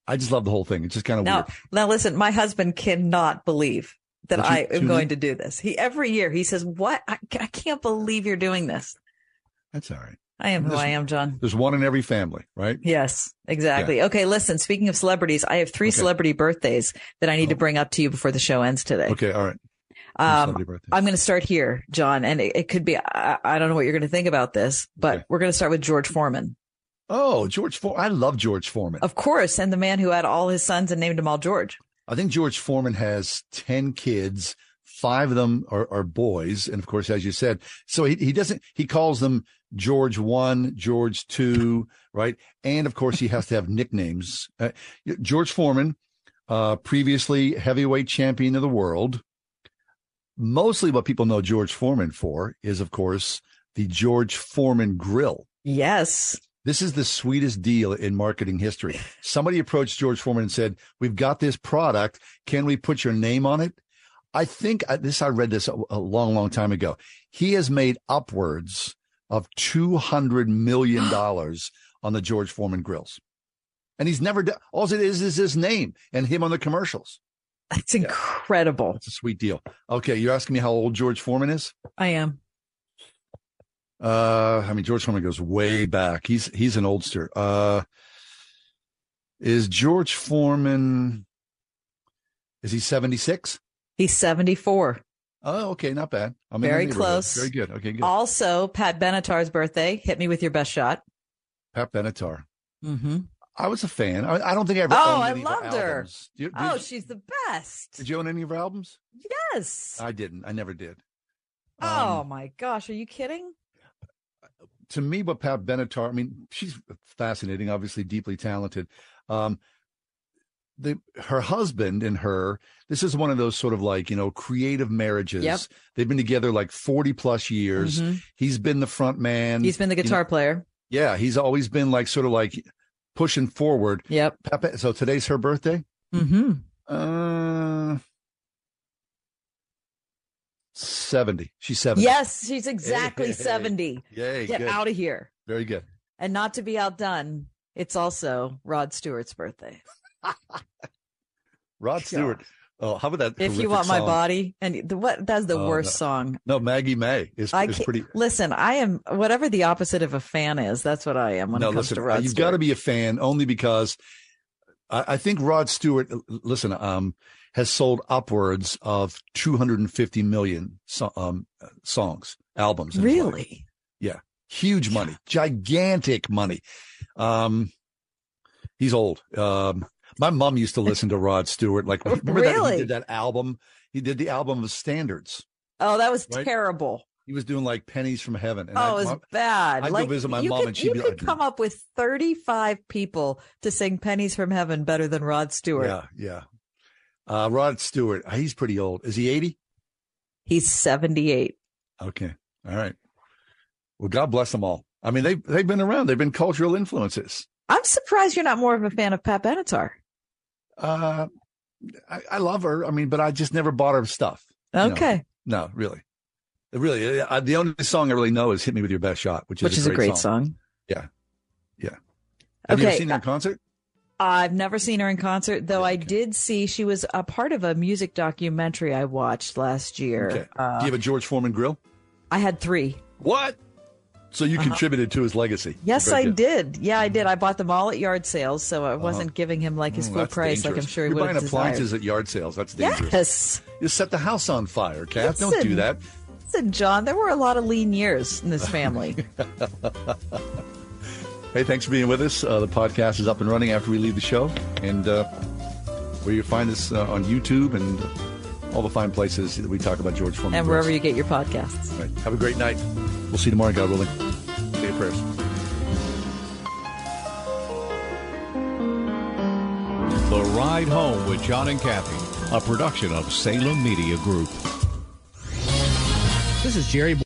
I just love the whole thing. It's just kind of now, weird. Now, listen, my husband cannot believe that I am going to do this. He every year he says, "What? I, I can't believe you're doing this." That's all right. I am who I am, John. There's one in every family, right? Yes, exactly. Yeah. Okay, listen, speaking of celebrities, I have three okay. celebrity birthdays that I need oh. to bring up to you before the show ends today. Okay, all right. Um, I'm going to start here, John, and it, it could be, I, I, don't know what you're going to think about this, but okay. we're going to start with George Foreman. Oh, George Foreman. I love George Foreman. Of course. And the man who had all his sons and named them all George. I think George Foreman has 10 kids. Five of them are, are boys. And of course, as you said, so he, he doesn't, he calls them George one, George two, right? And of course, he has to have nicknames. Uh, George Foreman, uh, previously heavyweight champion of the world. Mostly what people know George Foreman for is, of course, the George Foreman grill. Yes. This is the sweetest deal in marketing history. Somebody approached George Foreman and said, "We've got this product. Can we put your name on it?" I think uh, this. I read this a, long, long time ago. He has made upwards of two hundred million [gasps] dollars on the George Foreman grills, and he's never done. All it is is his name and him on the commercials. That's incredible. It's a sweet deal. Okay, you're asking me how old George Foreman is? I am. Uh, I mean, George Foreman goes way back. He's he's an oldster. Uh, is George Foreman? Is he seventy six? He's seventy four. Oh, okay, not bad. I'm very close. Very good. Okay, good. Also, Pat Benatar's birthday. Hit me with your best shot. Pat Benatar. Mm-hmm. I was a fan. I, I don't think I ever. Oh, I loved her. You, oh, you, she's the best. Did you own any of her albums? Yes. I didn't. I never did. Oh um, my gosh, are you kidding? To me, what Pat Benatar, I mean, she's fascinating, obviously deeply talented. Um, the her husband and her, this is one of those sort of like, you know, creative marriages. Yep. They've been together like 40 plus years. Mm-hmm. He's been the front man. He's been the guitar you know, player. Yeah. He's always been like sort of like pushing forward. Yep. so today's her birthday. Mm-hmm. Uh, 70. She's 70. Yes, she's exactly hey, 70. Yay. Get good. out of here. Very good. And not to be outdone, it's also Rod Stewart's birthday. Rod Stewart. Oh, how about that? If you want my body, and the, what that's the Oh, worst no. song. No, Maggie May is, I is pretty. listen. I am whatever the opposite of a fan is. That's what I am when no, it comes listen, to Rod you've got to be a fan only because I, I think Rod Stewart, listen, um, has sold upwards of 250 million so, um, songs, albums. Really? Yeah. Huge money, gigantic money. Um, he's old. Um, my mom used to listen to Rod Stewart. Like, [laughs] remember that he did that album? He did the album of standards. Oh, that was Right? terrible. He was doing like pennies from heaven. And oh, I- it was my- bad. I'd like, go visit my mom could, and she'd you be could like, come up with 35 people to sing Pennies from Heaven better than Rod Stewart. Yeah, yeah. Uh, Rod Stewart, he's pretty old. Is he 80? He's 78. Okay. All right. Well, God bless them all. I mean, they, they've been around. They've been cultural influences. I'm surprised you're not more of a fan of Pat Benatar. Uh, I, I love her. I mean, but I just never bought her stuff. Okay. No, really. Really. uh, the only song I really know is Hit Me With Your Best Shot, which is, Which is a great song. Yeah. Yeah. Have you ever seen her uh, concert? I've never seen her in concert, though I did see she was a part of a music documentary I watched last year. Okay. Uh, Do you have a George Foreman grill? I had three. What? So you Uh-huh. contributed to his legacy. Yes, I good. did. Yeah, I did. I bought them all at yard sales, so I wasn't giving him like his Oh, full price, like I'm sure he You're buying appliances desired. at yard sales. That's dangerous. Yes. You set the house on fire, Kath. Don't do that. Listen, John, there were a lot of lean years in this family. [laughs] Hey, thanks for being with us. Uh, the podcast is up and running after we leave the show, and uh, where you find us uh, on YouTube and all the fine places that we talk about George Foreman. and wherever you get your podcasts. All right. Have a great night. We'll see you tomorrow, God willing. Say your prayers. The Ride Home with John and Kathy, a production of Salem Media Group. This is Jerry.